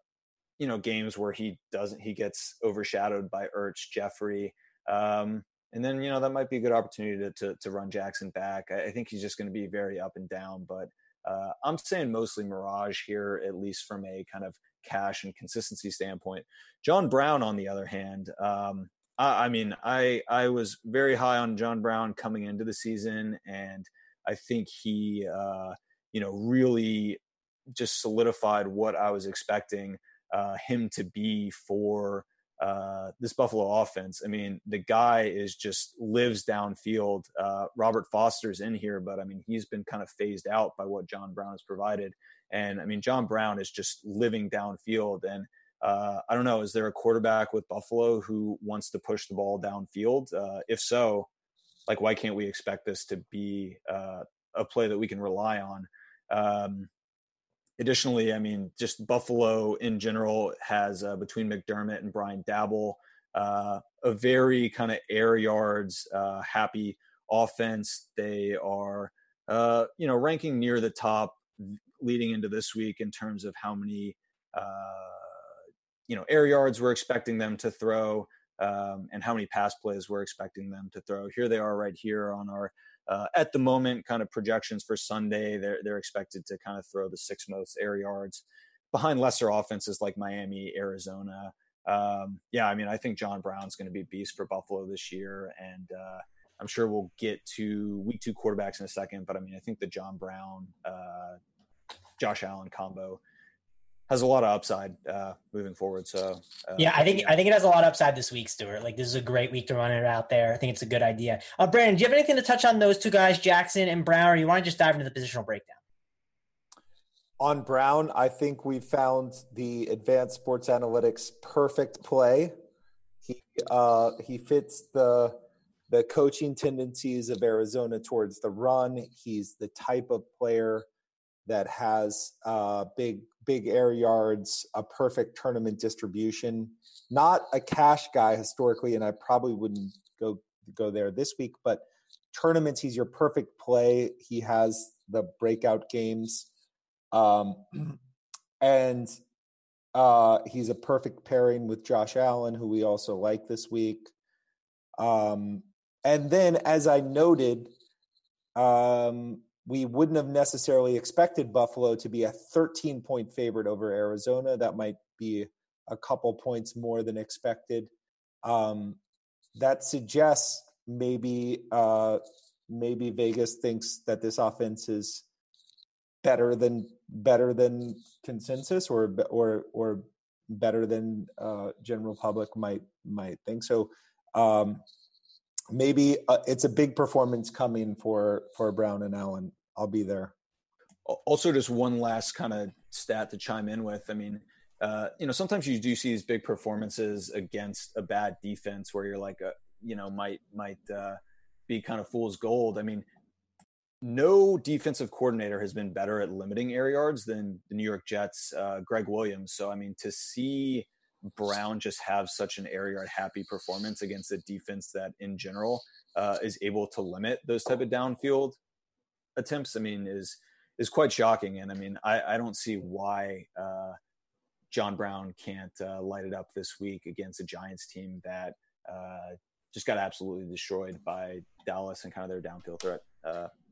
you know games where he doesn't he gets overshadowed by Ertz, Jeffery. Um, and then you know that might be a good opportunity to to, to run Jackson back. I, I think he's just going to be very up and down, but uh, I'm saying mostly Mirage here, at least from a kind of cash and consistency standpoint. John Brown, on the other hand, um, I, I, mean, I I was very high on John Brown coming into the season, and I think he, uh, you know, really just solidified what I was expecting uh, him to be for uh, this Buffalo offense. I mean, the guy is just lives downfield. Uh, Robert Foster's in here, but I mean, he's been kind of phased out by what John Brown has provided. And I mean, John Brown is just living downfield. And uh, I don't know, is there a quarterback with Buffalo who wants to push the ball downfield? Uh, if so, like, why can't we expect this to be uh, a play that we can rely on? Um, additionally, I mean, just Buffalo in general has uh, between McDermott and Brian Daboll uh, a very kind of air yards uh, happy offense. They are, uh, you know, ranking near the top leading into this week in terms of how many, uh, you know, air yards we're expecting them to throw. Um, and how many pass plays we're expecting them to throw. Here they are right here on our uh, at the moment, kind of projections for Sunday, they're they're expected to kind of throw the six most air yards behind lesser offenses like Miami, Arizona. Um, yeah, I mean, I think John Brown's going to be a beast for Buffalo this year, and uh, I'm sure we'll get to week two quarterbacks in a second. But I mean, I think the John Brown, uh, Josh Allen combo has a lot of upside uh, moving forward. So uh, yeah, I think I think it has a lot of upside this week, Stewart. Like this is a great week to run it out there. I think it's a good idea. Uh, Brandon, do you have anything to touch on those two guys, Jackson and Brown, or you want to just dive into the positional breakdown? On Brown, I think we found the advanced sports analytics perfect play. He uh, he fits the the coaching tendencies of Arizona towards the run. He's the type of player that has uh, big big air yards, a perfect tournament distribution. Not a cash guy historically, and I probably wouldn't go go there this week. But tournaments, he's your perfect play. He has the breakout games, um, and uh, he's a perfect pairing with Josh Allen, who we also like this week. Um, and then, as I noted, um, we wouldn't have necessarily expected Buffalo to be a 13 point favorite over Arizona. That might be a couple points more than expected. Um, that suggests maybe uh, maybe Vegas thinks that this offense is better than better than consensus or or or better than uh, general public might might think. So um, maybe uh, it's a big performance coming for for Brown and Allen. I'll be there. Also, just one last kind of stat to chime in with. I mean, uh, you know, sometimes you do see these big performances against a bad defense where you're like, uh, you know, might might uh, be kind of fool's gold. I mean, no defensive coordinator has been better at limiting air yards than the New York Jets, uh, Gregg Williams. So, I mean, to see Brown just have such an air yard happy performance against a defense that, in general, uh, is able to limit those type of downfield attempts, I mean, is is quite shocking. And I mean, I, I don't see why uh, John Brown can't uh, light it up this week against a Giants team that uh, just got absolutely destroyed by Dallas and kind of their downfield threat.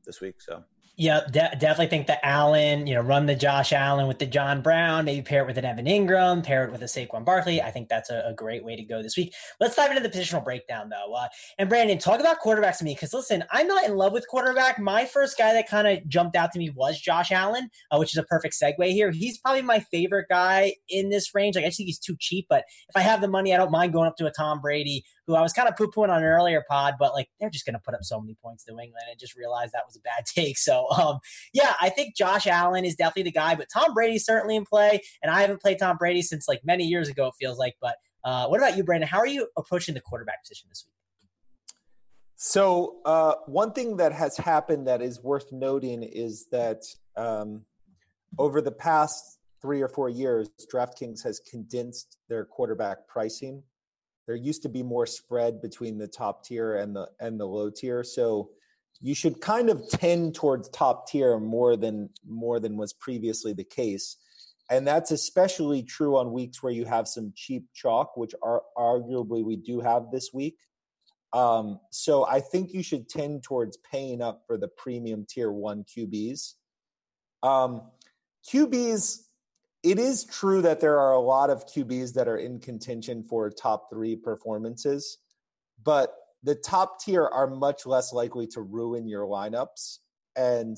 This week. So yeah, de- definitely think that Allen, you know, run the Josh Allen with the John Brown, maybe pair it with an Evan Engram, pair it with a Saquon Barkley. I think that's a, a great way to go this week. Let's dive into the positional breakdown, though. Uh, and Brandon, talk about quarterbacks to me because listen, I'm not in love with quarterback. My first guy that kind of jumped out to me was Josh Allen, uh, which is a perfect segue here. He's probably my favorite guy in this range. Like I think he's too cheap, but if I have the money, I don't mind going up to a Tom Brady who I was kind of poo pooing on an earlier pod, but like they're just going to put up so many points New England and just realized that was a bad take. So, um, yeah, I think Josh Allen is definitely the guy, but Tom Brady's certainly in play. And I haven't played Tom Brady since like many years ago, it feels like. But uh, what about you, Brandon? How are you approaching the quarterback position this week? So, uh, one thing that has happened that is worth noting is that um, over the past three or four years, DraftKings has condensed their quarterback pricing there used to be more spread between the top tier and the and the low tier. So you should kind of tend towards top tier more than more than was previously the case. And that's especially true on weeks where you have some cheap chalk which are arguably we do have this week. Um, so i think you should tend towards paying up for the premium tier one qbs um, qbs it is true that there are a lot of QBs that are in contention for top three performances, but the top tier are much less likely to ruin your lineups. And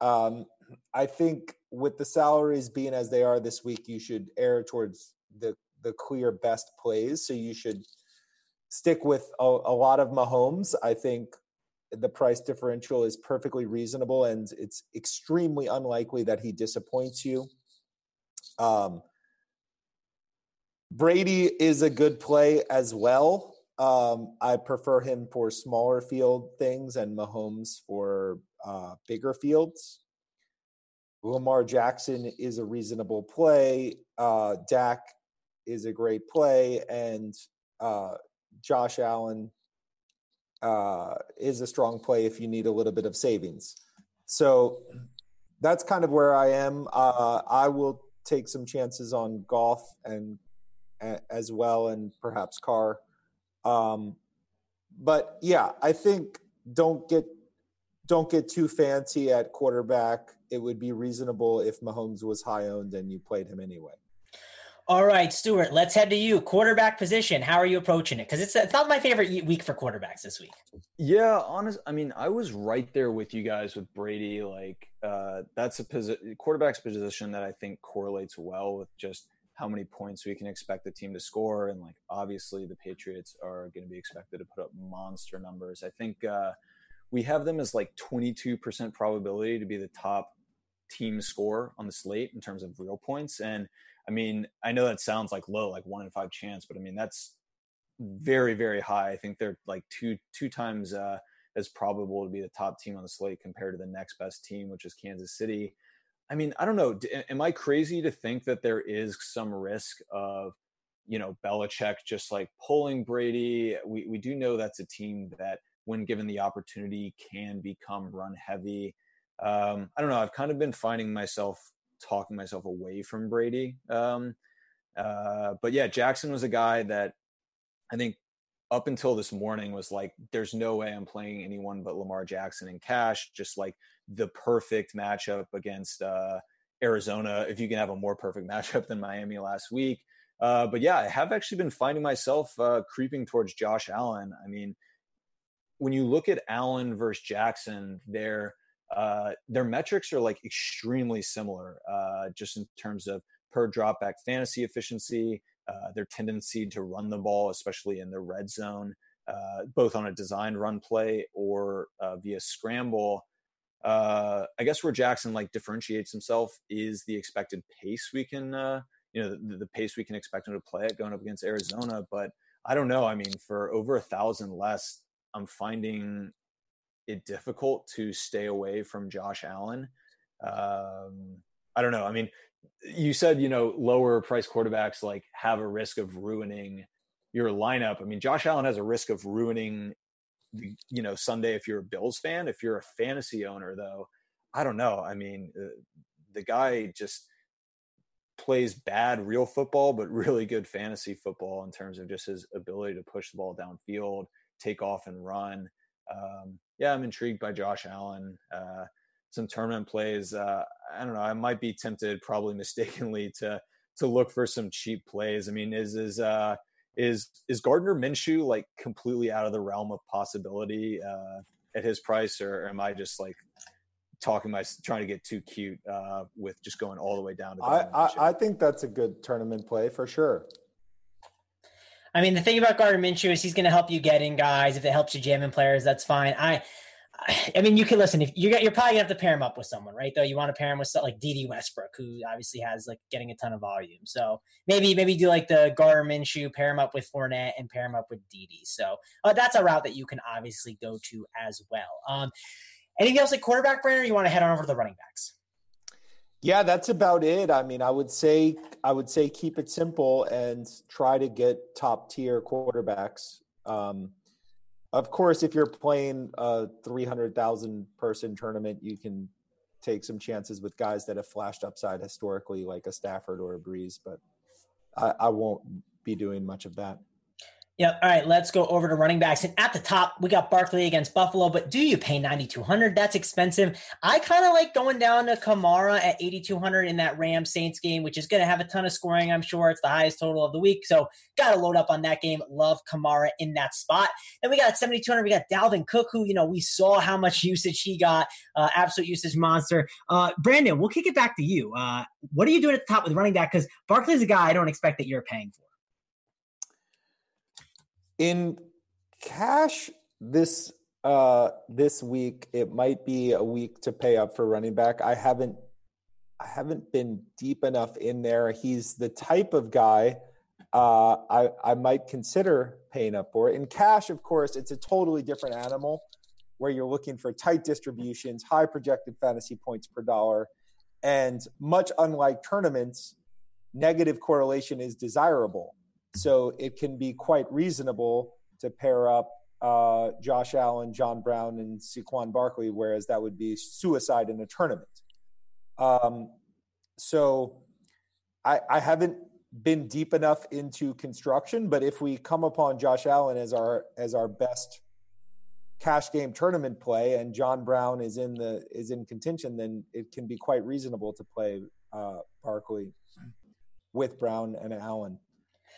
um, I think with the salaries being as they are this week, you should err towards the the clear best plays. So you should stick with a, a lot of Mahomes. I think the price differential is perfectly reasonable, and it's extremely unlikely that he disappoints you. Um, Brady is a good play as well. Um, I prefer him for smaller field things and Mahomes for uh, bigger fields. Lamar Jackson is a reasonable play. Uh, Dak is a great play, and uh, Josh Allen uh, is a strong play if you need a little bit of savings. So that's kind of where I am. Uh, I will take some chances on Goff and as well, and perhaps Carr. Um, but yeah, I think don't get don't get too fancy at quarterback. It would be reasonable if Mahomes was high owned and you played him anyway. All right, Stewart, let's head to you. Quarterback position. How are you approaching it? Because it's, it's not my favorite week for quarterbacks this week. Yeah, honest. I mean, I was right there with you guys with Brady. Like, uh, that's a posi- quarterback's position that I think correlates well with just how many points we can expect the team to score. And like, obviously, the Patriots are going to be expected to put up monster numbers. I think uh, we have them as like 22% probability to be the top team score on the slate in terms of real points. And I mean, I know that sounds like low, like one in five chance, but I mean that's very, very high. I think they're like two two times uh, as probable to be the top team on the slate compared to the next best team, which is Kansas City. I mean, I don't know. Am I crazy to think that there is some risk of, you know, Belichick just like pulling Brady? We we do know that's a team that, when given the opportunity, can become run heavy. Um, I don't know. I've kind of been finding myself talking myself away from Brady. Um, uh, but yeah, Jackson was a guy that I think up until this morning was like, there's no way I'm playing anyone but Lamar Jackson in cash. Just like the perfect matchup against uh, Arizona. If you can have a more perfect matchup than Miami last week. Uh, but yeah, I have actually been finding myself uh, creeping towards Josh Allen. I mean, when you look at Allen versus Jackson, they're uh, their metrics are like extremely similar, uh, just in terms of per dropback fantasy efficiency, uh, their tendency to run the ball, especially in the red zone, uh, both on a designed run play or uh, via scramble. I guess where Jackson like differentiates himself is the expected pace we can, you know, the, the pace we can expect him to play at going up against Arizona. But I don't know. I mean, for over a thousand less, I'm finding it difficult to stay away from Josh Allen. Um, I don't know. I mean, you said you know lower price quarterbacks like have a risk of ruining your lineup. I mean, Josh Allen has a risk of ruining the, you know Sunday if you're a Bills fan. If you're a fantasy owner, though, I don't know. I mean, uh, the guy just plays bad real football, but really good fantasy football in terms of just his ability to push the ball downfield, take off and run. Um, yeah, I'm intrigued by Josh Allen. Uh, some tournament plays. Uh, I don't know. I might be tempted, probably mistakenly, to to look for some cheap plays. I mean, is is uh, is is Gardner Minshew like completely out of the realm of possibility uh, at his price, or am I just like talking my trying to get too cute uh, with just going all the way down to? I, I, I think that's a good tournament play for sure. I mean, the thing about Gardner Minshew is he's going to help you get in guys. If it helps you jam in players, that's fine. I I mean, you can listen. If you're you're probably gonna have to pair him up with someone, right? Though you want to pair him with like Dede Westbrook, who obviously has like getting a ton of volume. So maybe maybe do like the Gardner Minshew, pair him up with Fournette, and pair him up with Dede. So uh, that's a route that you can obviously go to as well. Um, anything else like quarterback, Brandon? you want to head on over to the running backs? Yeah, that's about it. I mean, I would say I would say keep it simple and try to get top tier quarterbacks. Um, of course, if you're playing a 300,000 person tournament, you can take some chances with guys that have flashed upside historically, like a Stafford or a Brees, but I, I won't be doing much of that. Yeah. All right. Let's go over to running backs. And at the top, we got Barkley against Buffalo. But do you pay 9,200? That's expensive. I kind of like going down to Kamara at 8,200 in that Ram Saints game, which is going to have a ton of scoring. I'm sure it's the highest total of the week. So got to load up on that game. Love Kamara in that spot. Then we got 7,200. We got Dalvin Cook, who, you know, we saw how much usage he got. Uh, absolute usage monster. Uh, Brandon, we'll kick it back to you. Uh, what are you doing at the top with running back? Because Barkley's a guy I don't expect that you're paying for. In cash this uh this week, it might be a week to pay up for running back. I haven't I haven't been deep enough in there. He's the type of guy uh, I, I might consider paying up for. In cash, of course, it's a totally different animal where you're looking for tight distributions, high projected fantasy points per dollar, and much unlike tournaments, negative correlation is desirable. So it can be quite reasonable to pair up uh, Josh Allen, John Brown, and Saquon Barkley, whereas that would be suicide in a tournament. Um, so I, I haven't been deep enough into construction, but if we come upon Josh Allen as our as our best cash game tournament play, and John Brown is in the is in contention, then it can be quite reasonable to play uh, Barkley with Brown and Allen.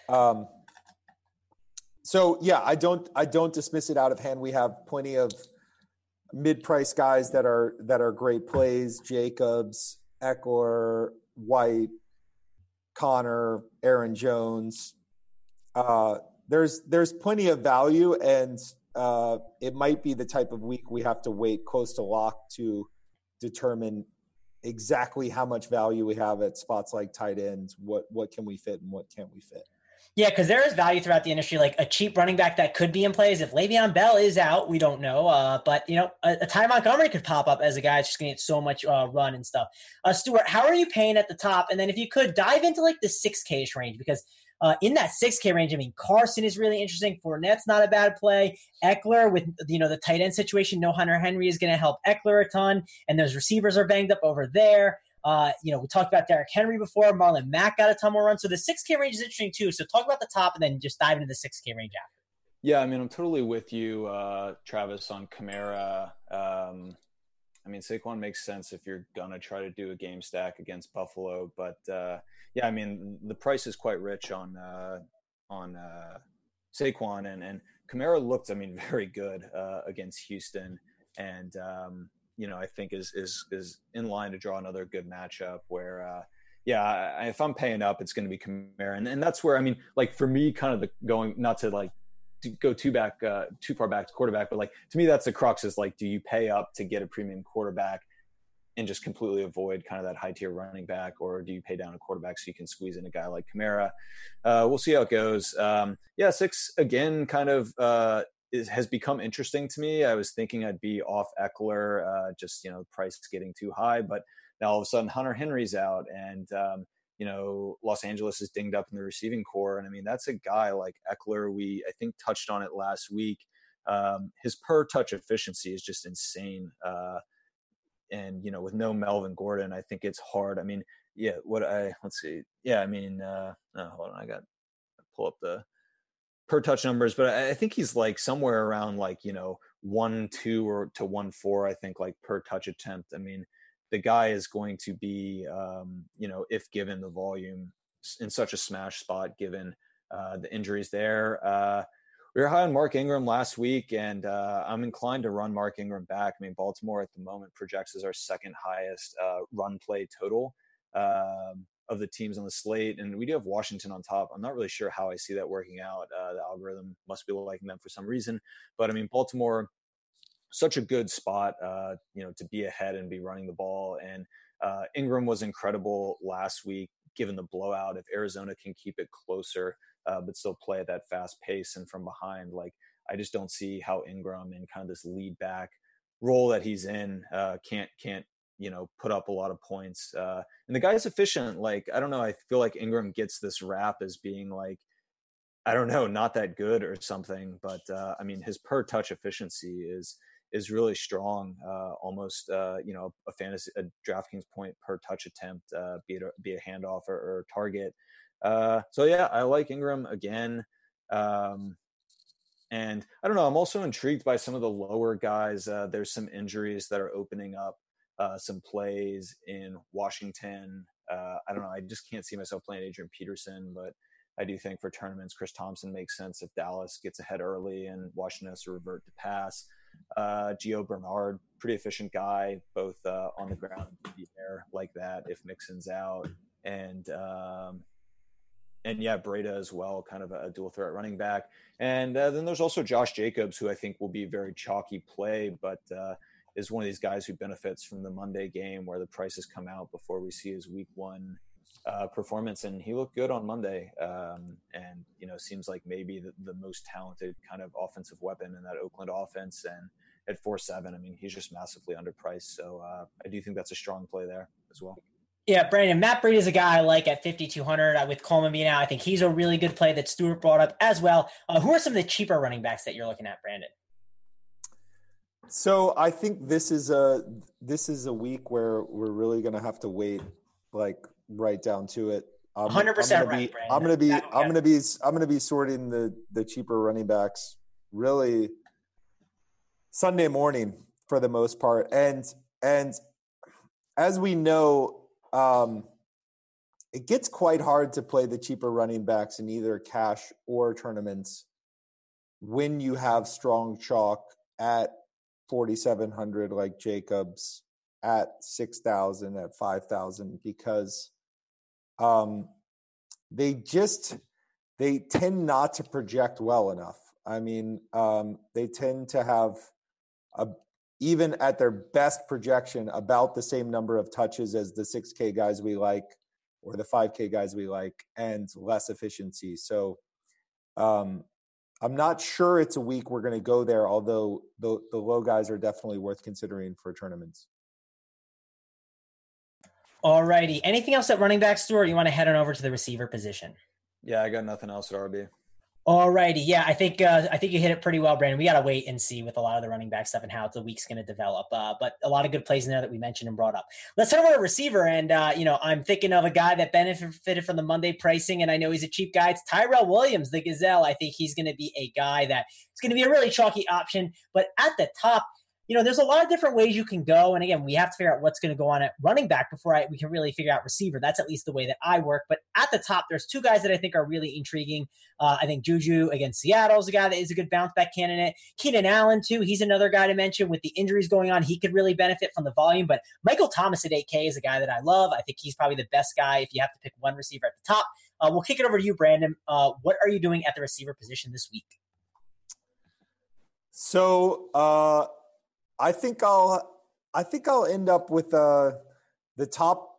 Um, so yeah, I don't I don't dismiss it out of hand. We have plenty of mid-price guys that are that are great plays: Jacobs, Ekeler, White, Connor, Aaron Jones. Uh, there's there's plenty of value, and uh, it might be the type of week we have to wait close to lock to determine exactly how much value we have at spots like tight ends. What what can we fit and what can't we fit? Yeah, because there is value throughout the industry. Like a cheap running back that could be in plays if Le'Veon Bell is out, we don't know. Uh, but you know, a, a Ty Montgomery could pop up as a guy that's just going to get so much uh, run and stuff. Uh, Stewart, how are you paying at the top? And then if you could dive into like the six K range because uh, in that 6K range, I mean, Carson is really interesting. Fournette's not a bad play. Ekeler with you know the tight end situation, no Hunter Henry is going to help Ekeler a ton, and those receivers are banged up over there. Uh, you know, we talked about Derrick Henry before. Marlon Mack got a ton more runs. So the 6K range is interesting too. So talk about the top and then just dive into the 6K range after. Yeah, I mean, I'm totally with you, uh, Travis, on Kamara. Um, I mean, Saquon makes sense if you're gonna try to do a game stack against Buffalo, but uh, yeah, I mean, the price is quite rich on uh, on uh, Saquon, and and Kamara looked, I mean, very good uh, against Houston, and um, you know, I think is is is in line to draw another good matchup where. Uh, yeah, I, if I'm paying up, it's going to be Kamara, and, and that's where I mean, like for me, kind of the going not to like to go too back, uh, too far back to quarterback, but like to me, that's the crux is like, do you pay up to get a premium quarterback and just completely avoid kind of that high tier running back, or do you pay down a quarterback so you can squeeze in a guy like Kamara? Uh, we'll see how it goes. Um, yeah, six again, kind of uh, is, has become interesting to me. I was thinking I'd be off Ekeler, uh, just you know, the price getting too high, but now all of a sudden Hunter Henry's out, and um, you know, Los Angeles is dinged up in the receiving corps, and I mean that's a guy like Ekeler. We I think touched on it last week. Um, his per touch efficiency is just insane. Uh, and you know, with no Melvin Gordon, I think it's hard. I mean, yeah, what I let's see, yeah, I mean, uh, oh, hold on, I got pull up the per touch numbers, but I think he's like somewhere around like, you know, one two or to one four, I think, like per touch attempt. I mean, the guy is going to be, um, you know, if given the volume, in such a smash spot given uh, the injuries there. Uh, we were high on Mark Ingram last week, and uh, I'm inclined to run Mark Ingram back. I mean, Baltimore at the moment projects as our second highest uh, run play total um, of the teams on the slate, and we do have Washington on top. I'm not really sure how I see that working out. Uh, the algorithm must be liking them for some reason, but I mean, Baltimore, such a good spot, uh, you know, to be ahead and be running the ball. And uh, Ingram was incredible last week, given the blowout. If Arizona can keep it closer uh, but still play at that fast pace and from behind. Like I just don't see how Ingram in kind of this lead back role that he's in uh, can't can't you know put up a lot of points. Uh, and the guy's efficient. Like I don't know. I feel like Ingram gets this rap as being like I don't know, not that good or something. But uh, I mean, his per touch efficiency is is really strong. Uh, almost uh, you know a fantasy a DraftKings point per touch attempt, uh, be it a, be a handoff or, or target. Uh, so yeah, I like Ingram again. Um, and I don't know. I'm also intrigued by some of the lower guys. Uh, there's some injuries that are opening up uh, some plays in Washington. Uh, I don't know. I just can't see myself playing Adrian Peterson, but I do think for tournaments, Chris Thompson makes sense if Dallas gets ahead early and Washington has to revert to pass. Uh, Gio Bernard, pretty efficient guy, both uh, on the ground and the air like that if Mixon's out. And um, and yeah, Breida as well, kind of a dual threat running back. And uh, then there's also Josh Jacobs, who I think will be a very chalky play, but uh, is one of these guys who benefits from the Monday game where the prices come out before we see his week one uh, performance. And he looked good on Monday. Um, and, you know, seems like maybe the, the, most talented kind of offensive weapon in that Oakland offense. And at 4 7, I mean, he's just massively underpriced. So uh, I do think that's a strong play there as well. Yeah, Brandon, Matt Breida is a guy I like at 5,200 uh, with Coleman being out. I think he's a really good play that Stewart brought up as well. Uh, who are some of the cheaper running backs that you're looking at, Brandon? So I think this is a this is a week where we're really going to have to wait, like right down to it. I'm, 100% I'm right, be, I'm going to be I'm going to be I'm going to be sorting the the cheaper running backs really Sunday morning for the most part, and and as we know um, it gets quite hard to play the cheaper running backs in either cash or tournaments when you have strong chalk at 4700 like Jacobs at 6000 at 5000 because um they just they tend not to project well enough. I mean, um, they tend to have a even at their best projection, about the same number of touches as the 6K guys we like or the 5K guys we like, and less efficiency. So um, I'm not sure it's a week we're going to go there, although the, the low guys are definitely worth considering for tournaments. All righty. Anything else at running back, Stewart? You want to head on over to the receiver position? Yeah, I got nothing else at RB. All righty, yeah, I think uh, I think you hit it pretty well, Brandon. We got to wait and see with a lot of the running back stuff and how the week's going to develop. Uh, but a lot of good plays in there that we mentioned and brought up. Let's head over to receiver, and uh, you know I'm thinking of a guy that benefited from the Monday pricing, and I know he's a cheap guy. It's Tyrell Williams, the Gazelle. I think he's going to be a guy that is going to be a really chalky option. But at the top, you know, there's a lot of different ways you can go. And again, we have to figure out what's going to go on at running back before I, we can really figure out receiver. That's at least the way that I work. But at the top, there's two guys that I think are really intriguing. Uh, I think Juju against Seattle is a guy that is a good bounce back candidate. Keenan Allen, too. He's another guy to mention with the injuries going on. He could really benefit from the volume. But Michael Thomas at 8K is a guy that I love. I think he's probably the best guy if you have to pick one receiver at the top. Uh, we'll kick it over to you, Brandon. Uh, what are you doing at the receiver position this week? So, uh, I think I'll I think I'll end up with uh, the top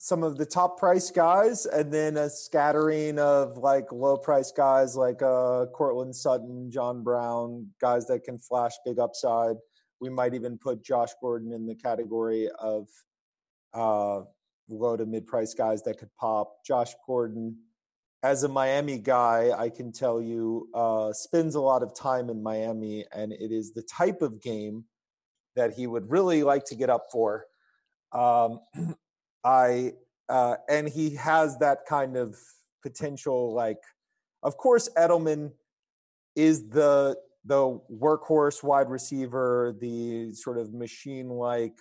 some of the top price guys and then a scattering of like low price guys like uh Courtland Sutton, John Brown, guys that can flash big upside. We might even put Josh Gordon in the category of uh low to mid price guys that could pop. Josh Gordon as a Miami guy, I can tell you, uh, spends a lot of time in Miami, and it is the type of game that he would really like to get up for. Um, I uh, and he has that kind of potential. Like, of course, Edelman is the the workhorse wide receiver, the sort of machine like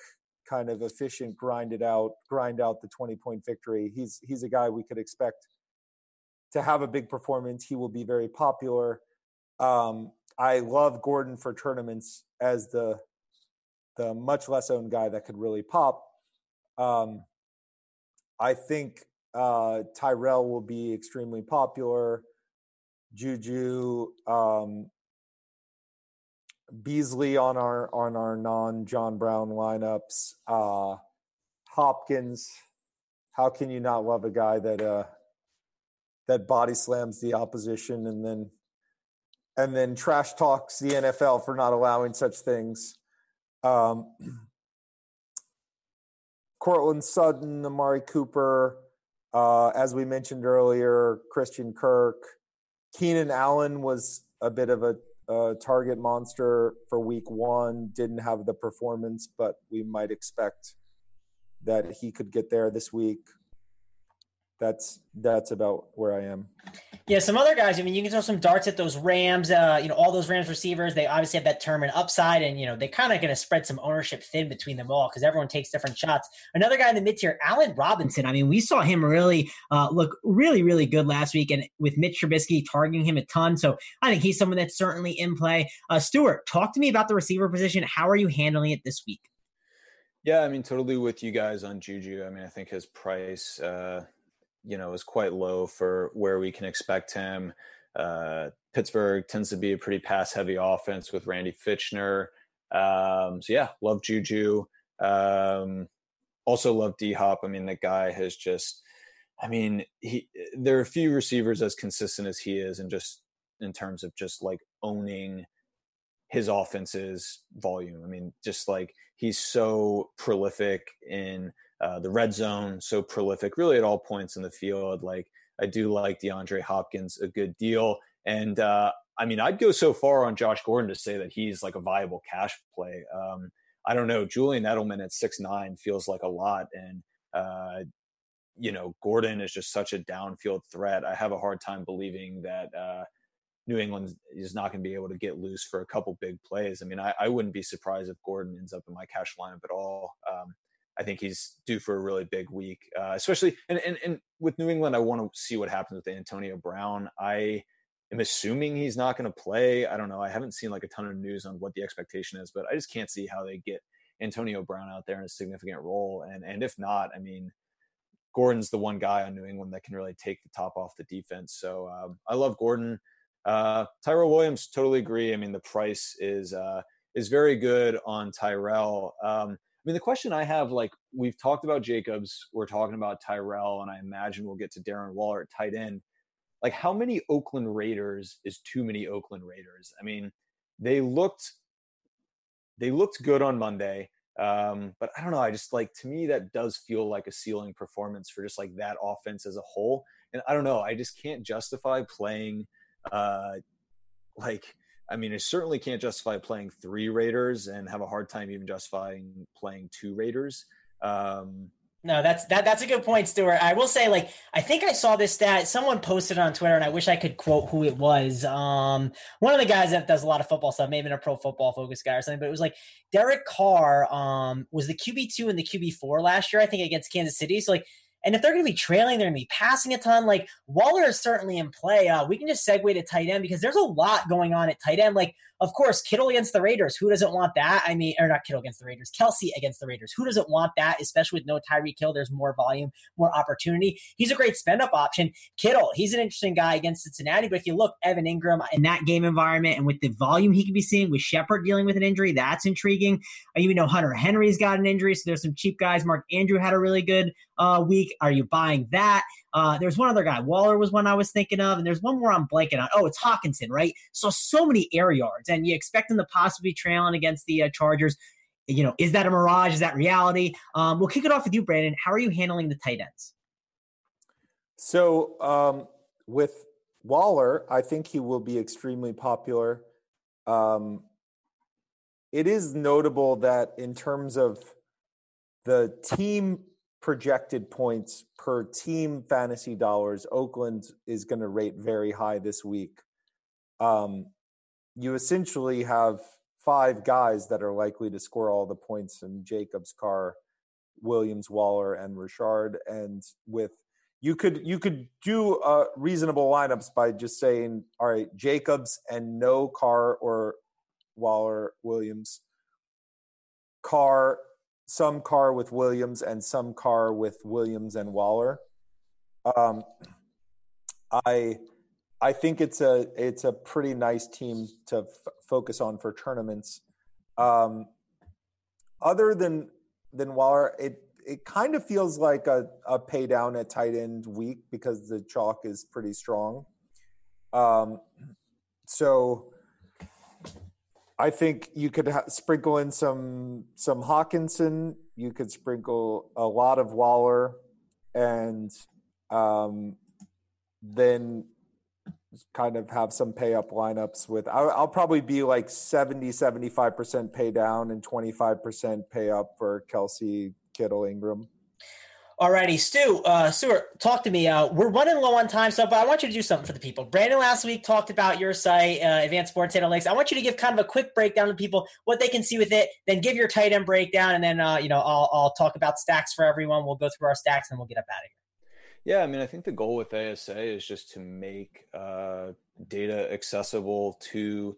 kind of efficient grind it out, grind out the 20 point victory. He's he's a guy we could expect to have a big performance. He will be very popular. Um, I love Gordon for tournaments as the the much less owned guy that could really pop. Um, I think uh, Tyrell will be extremely popular. Juju, um, Beasley on our on our non John Brown lineups. Uh, Hopkins, how can you not love a guy that uh, that body slams the opposition and then and then trash talks the NFL for not allowing such things? Um, Courtland Sutton, Amari Cooper, uh, as we mentioned earlier, Christian Kirk, Keenan Allen was a bit of a uh, target monster for week one. Didn't have the performance, but we might expect that he could get there this week. That's that's about where I am. Yeah, some other guys. I mean, you can throw some darts at those Rams. Uh, you know, all those Rams receivers. They obviously have that term and upside, and you know they kind of going to spread some ownership thin between them all because everyone takes different shots. Another guy in the mid tier, Allen Robinson. I mean, we saw him really uh, look really, really good last week, and with Mitch Trubisky targeting him a ton. So I think he's someone that's certainly in play. Uh, Stewart, talk to me about the receiver position. How are you handling it this week? Yeah, I mean, totally with you guys on Juju. I mean, I think his price. Uh you know, is quite low for where we can expect him. Uh, Pittsburgh tends to be a pretty pass heavy offense with Randy Fichtner. Um, so yeah, love Juju. Um, also love D Hop. I mean, the guy has just, I mean, he there are a few receivers as consistent as he is, and just in terms of just like owning his offense's volume. I mean, just like he's so prolific in uh, the red zone, so prolific, really at all points in the field. Like I do like DeAndre Hopkins a good deal, and uh, I mean I'd go so far on Josh Gordon to say that he's like a viable cash play. Um, I don't know. Julian Edelman at six nine feels like a lot, and uh, you know Gordon is just such a downfield threat. I have a hard time believing that. Uh, New England is not going to be able to get loose for a couple big plays. I mean, I, I, wouldn't be surprised if Gordon ends up in my cash lineup at all. Um, I think he's due for a really big week, uh, especially and, and and with New England. I want to see what happens with Antonio Brown. I am assuming he's not going to play. I don't know. I haven't seen like a ton of news on what the expectation is, but I just can't see how they get Antonio Brown out there in a significant role. And and if not, I mean, Gordon's the one guy on New England that can really take the top off the defense. So um, I love Gordon. Uh, Tyrell Williams, totally agree. I mean, the price is uh, is very good on Tyrell. Um, mean, the question I have, like we've talked about Jacobs, we're talking about Tyrell, and I imagine we'll get to Darren Waller at tight end. Like, how many Oakland Raiders is too many Oakland Raiders? I mean, they looked they looked good on Monday, um, but I don't know. I just like to me that does feel like a ceiling performance for just like that offense as a whole. And I don't know. I just can't justify playing uh, like I mean, I certainly can't justify playing three Raiders and have a hard time even justifying playing two Raiders. Um, no, that's that. That's a good point, Stewart. I will say, like, I think I saw this stat. Someone posted on Twitter, and I wish I could quote who it was. Um, one of the guys that does a lot of football stuff, maybe a pro football focus guy or something. But it was like Derek Carr um, was the QB two and the QB four last year, I think, against Kansas City. So like and if they're going to be trailing, they're going to be passing a ton. Like Waller is certainly in play. Uh, we can just segue to tight end because there's a lot going on at tight end. Like, of course, Kittle against the Raiders. Who doesn't want that? I mean, or not Kittle against the Raiders, Kelsey against the Raiders. Who doesn't want that? Especially with no Tyreek Hill, there's more volume, more opportunity. He's a great spend up option. Kittle, he's an interesting guy against Cincinnati. But if you look, Evan Engram in that game environment and with the volume he could be seeing with Shepard dealing with an injury, that's intriguing. I even know Hunter Henry's got an injury, so there's some cheap guys. Mark Andrew had a really good uh, week. Are you buying that? Uh, there's one other guy. Waller was one I was thinking of, and there's one more I'm blanking on. Oh, it's Hockenson, right? So so many air yards, and you expect him to possibly trailing against the uh, Chargers. You know, is that a mirage? Is that reality? Um, we'll kick it off with you, Brandon. How are you handling the tight ends? So um, with Waller, I think he will be extremely popular. Um, it is notable that in terms of the team projected points per team fantasy dollars, Oakland is going to rate very high this week. Um, you essentially have five guys that are likely to score all the points in Jacobs, Carr, Williams, Waller, and Richard. And with you could you could do uh, reasonable lineups by just saying, all right, Jacobs and no Carr or Waller, Williams, Carr, some Carr with Williams, and some Carr with Williams and Waller. Um, I I think it's a it's a pretty nice team to f- focus on for tournaments. Um, other than than Waller, it it kind of feels like a, a pay down at tight end week because the chalk is pretty strong. Um, so I think you could ha- sprinkle in some some Hockenson. You could sprinkle a lot of Waller, and um, then kind of have some pay up lineups with I'll, I'll, probably be like 70 75% pay down and 25% pay up for Kelsey, Kittle Engram Alrighty, Stu, uh, Stewart, talk to me. Uh, we're running low on time, so but I want you to do something for the people. Brandon last week talked about your site, uh, Advanced Sports Analytics. I want you to give kind of a quick breakdown to people what they can see with it. Then give your tight end breakdown, and then uh, you know I'll, I'll talk about stacks for everyone. We'll go through our stacks, and we'll get up out of here. Yeah, I mean, I think the goal with ASA is just to make uh, data accessible to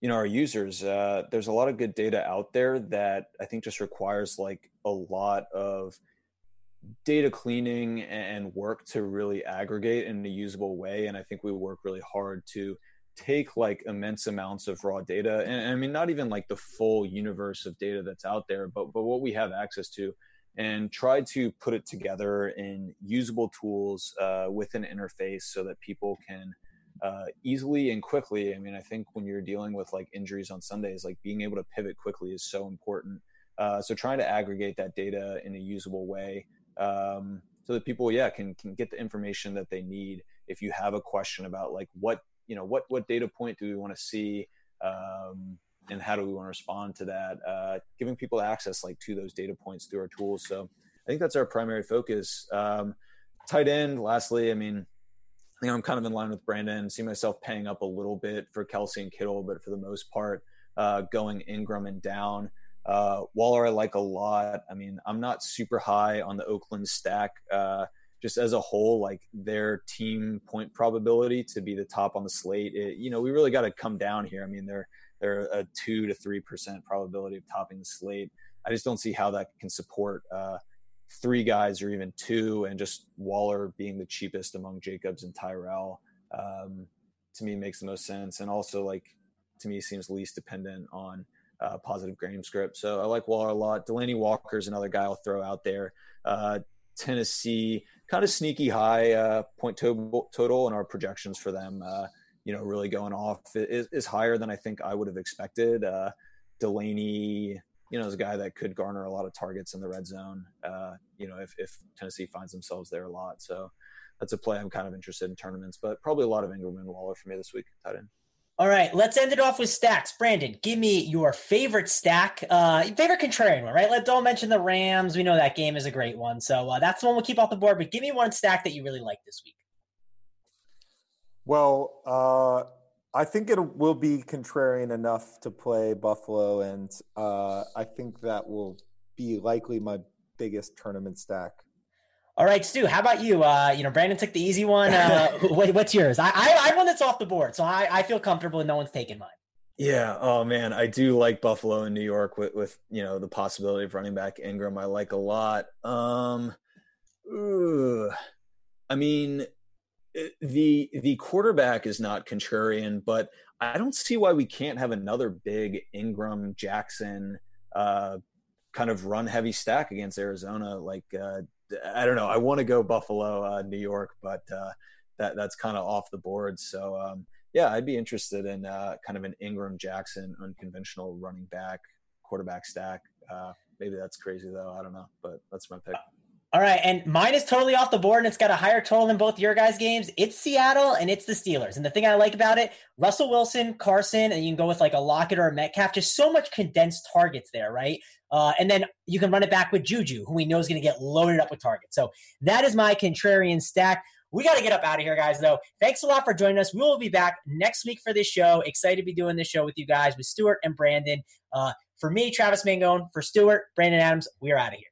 you know our users. Uh, there's a lot of good data out there that I think just requires like a lot of data cleaning and work to really aggregate in a usable way. And I think we work really hard to take like immense amounts of raw data and I mean not even like the full universe of data that's out there, but but what we have access to and try to put it together in usable tools uh, with an interface so that people can uh, easily and quickly. I mean, I think when you're dealing with like injuries on Sundays, like being able to pivot quickly is so important. Uh, so trying to aggregate that data in a usable way um, so that people, yeah, can can get the information that they need. If you have a question about like what you know, what what data point do we want to see? Um, and how do we want to respond to that uh, giving people access like to those data points through our tools so i think that's our primary focus um, tight end lastly i mean i think i'm kind of in line with brandon see myself paying up a little bit for Kelce and kittle but for the most part uh, going Engram and down uh, waller i like a lot i mean i'm not super high on the oakland stack uh, just as a whole, like their team point probability to be the top on the slate, it, you know, we really got to come down here. I mean, they're they're a two to three percent probability of topping the slate. I just don't see how that can support uh, three guys or even two, and just Waller being the cheapest among Jacobs and Tyrell. Um, to me, makes the most sense, and also like to me seems least dependent on uh, positive game script. So I like Waller a lot. Delanie Walker is another guy I'll throw out there. Uh, Tennessee, kind of sneaky high uh, point to- total in our projections for them. Uh, you know, really going off is, is higher than I think I would have expected. Uh, Delanie, you know, is a guy that could garner a lot of targets in the red zone. Uh, you know, if, if Tennessee finds themselves there a lot, so that's a play I'm kind of interested in tournaments. But probably a lot of Engram and Waller for me this week. Tight end. All right, let's end it off with stacks. Brandon, give me your favorite stack, uh, favorite contrarian one, right? Let don't mention the Rams. We know that game is a great one, so uh, that's the one we'll keep off the board. But give me one stack that you really like this week. Well, uh, I think it will be contrarian enough to play Buffalo, and uh, I think that will be likely my biggest tournament stack. All right, Stu. How about you? Uh, you know, Brandon took the easy one. Uh, what's yours? I, I, I one that's off the board, so I, I feel comfortable and no one's taking mine. Yeah. Oh man, I do like Buffalo and New York with, with you know the possibility of running back Ingram. I like a lot. Um, ugh. I mean, the the quarterback is not contrarian, but I don't see why we can't have another big Ingram Jackson uh, kind of run heavy stack against Arizona. Like uh, I don't know, I want to go Buffalo, uh, New York, but uh, that that's kind of off the board. So um, yeah, I'd be interested in uh, kind of an Ingram Jackson unconventional running back quarterback stack. Uh, maybe that's crazy though. I don't know, but that's my pick. All right, and mine is totally off the board, and it's got a higher total than both your guys' games. It's Seattle, and it's the Steelers. And the thing I like about it, Russell Wilson, Carson, and you can go with like a Lockett or a Metcalf. Just so much condensed targets there, right? Uh, and then you can run it back with Juju, who we know is going to get loaded up with targets. So that is my contrarian stack. We got to get up out of here, guys, though. Thanks a lot for joining us. We will be back next week for this show. Excited to be doing this show with you guys, with Stewart and Brandon. Uh, for me, Travis Mangone, for Stewart, Brandon Adams, we are out of here.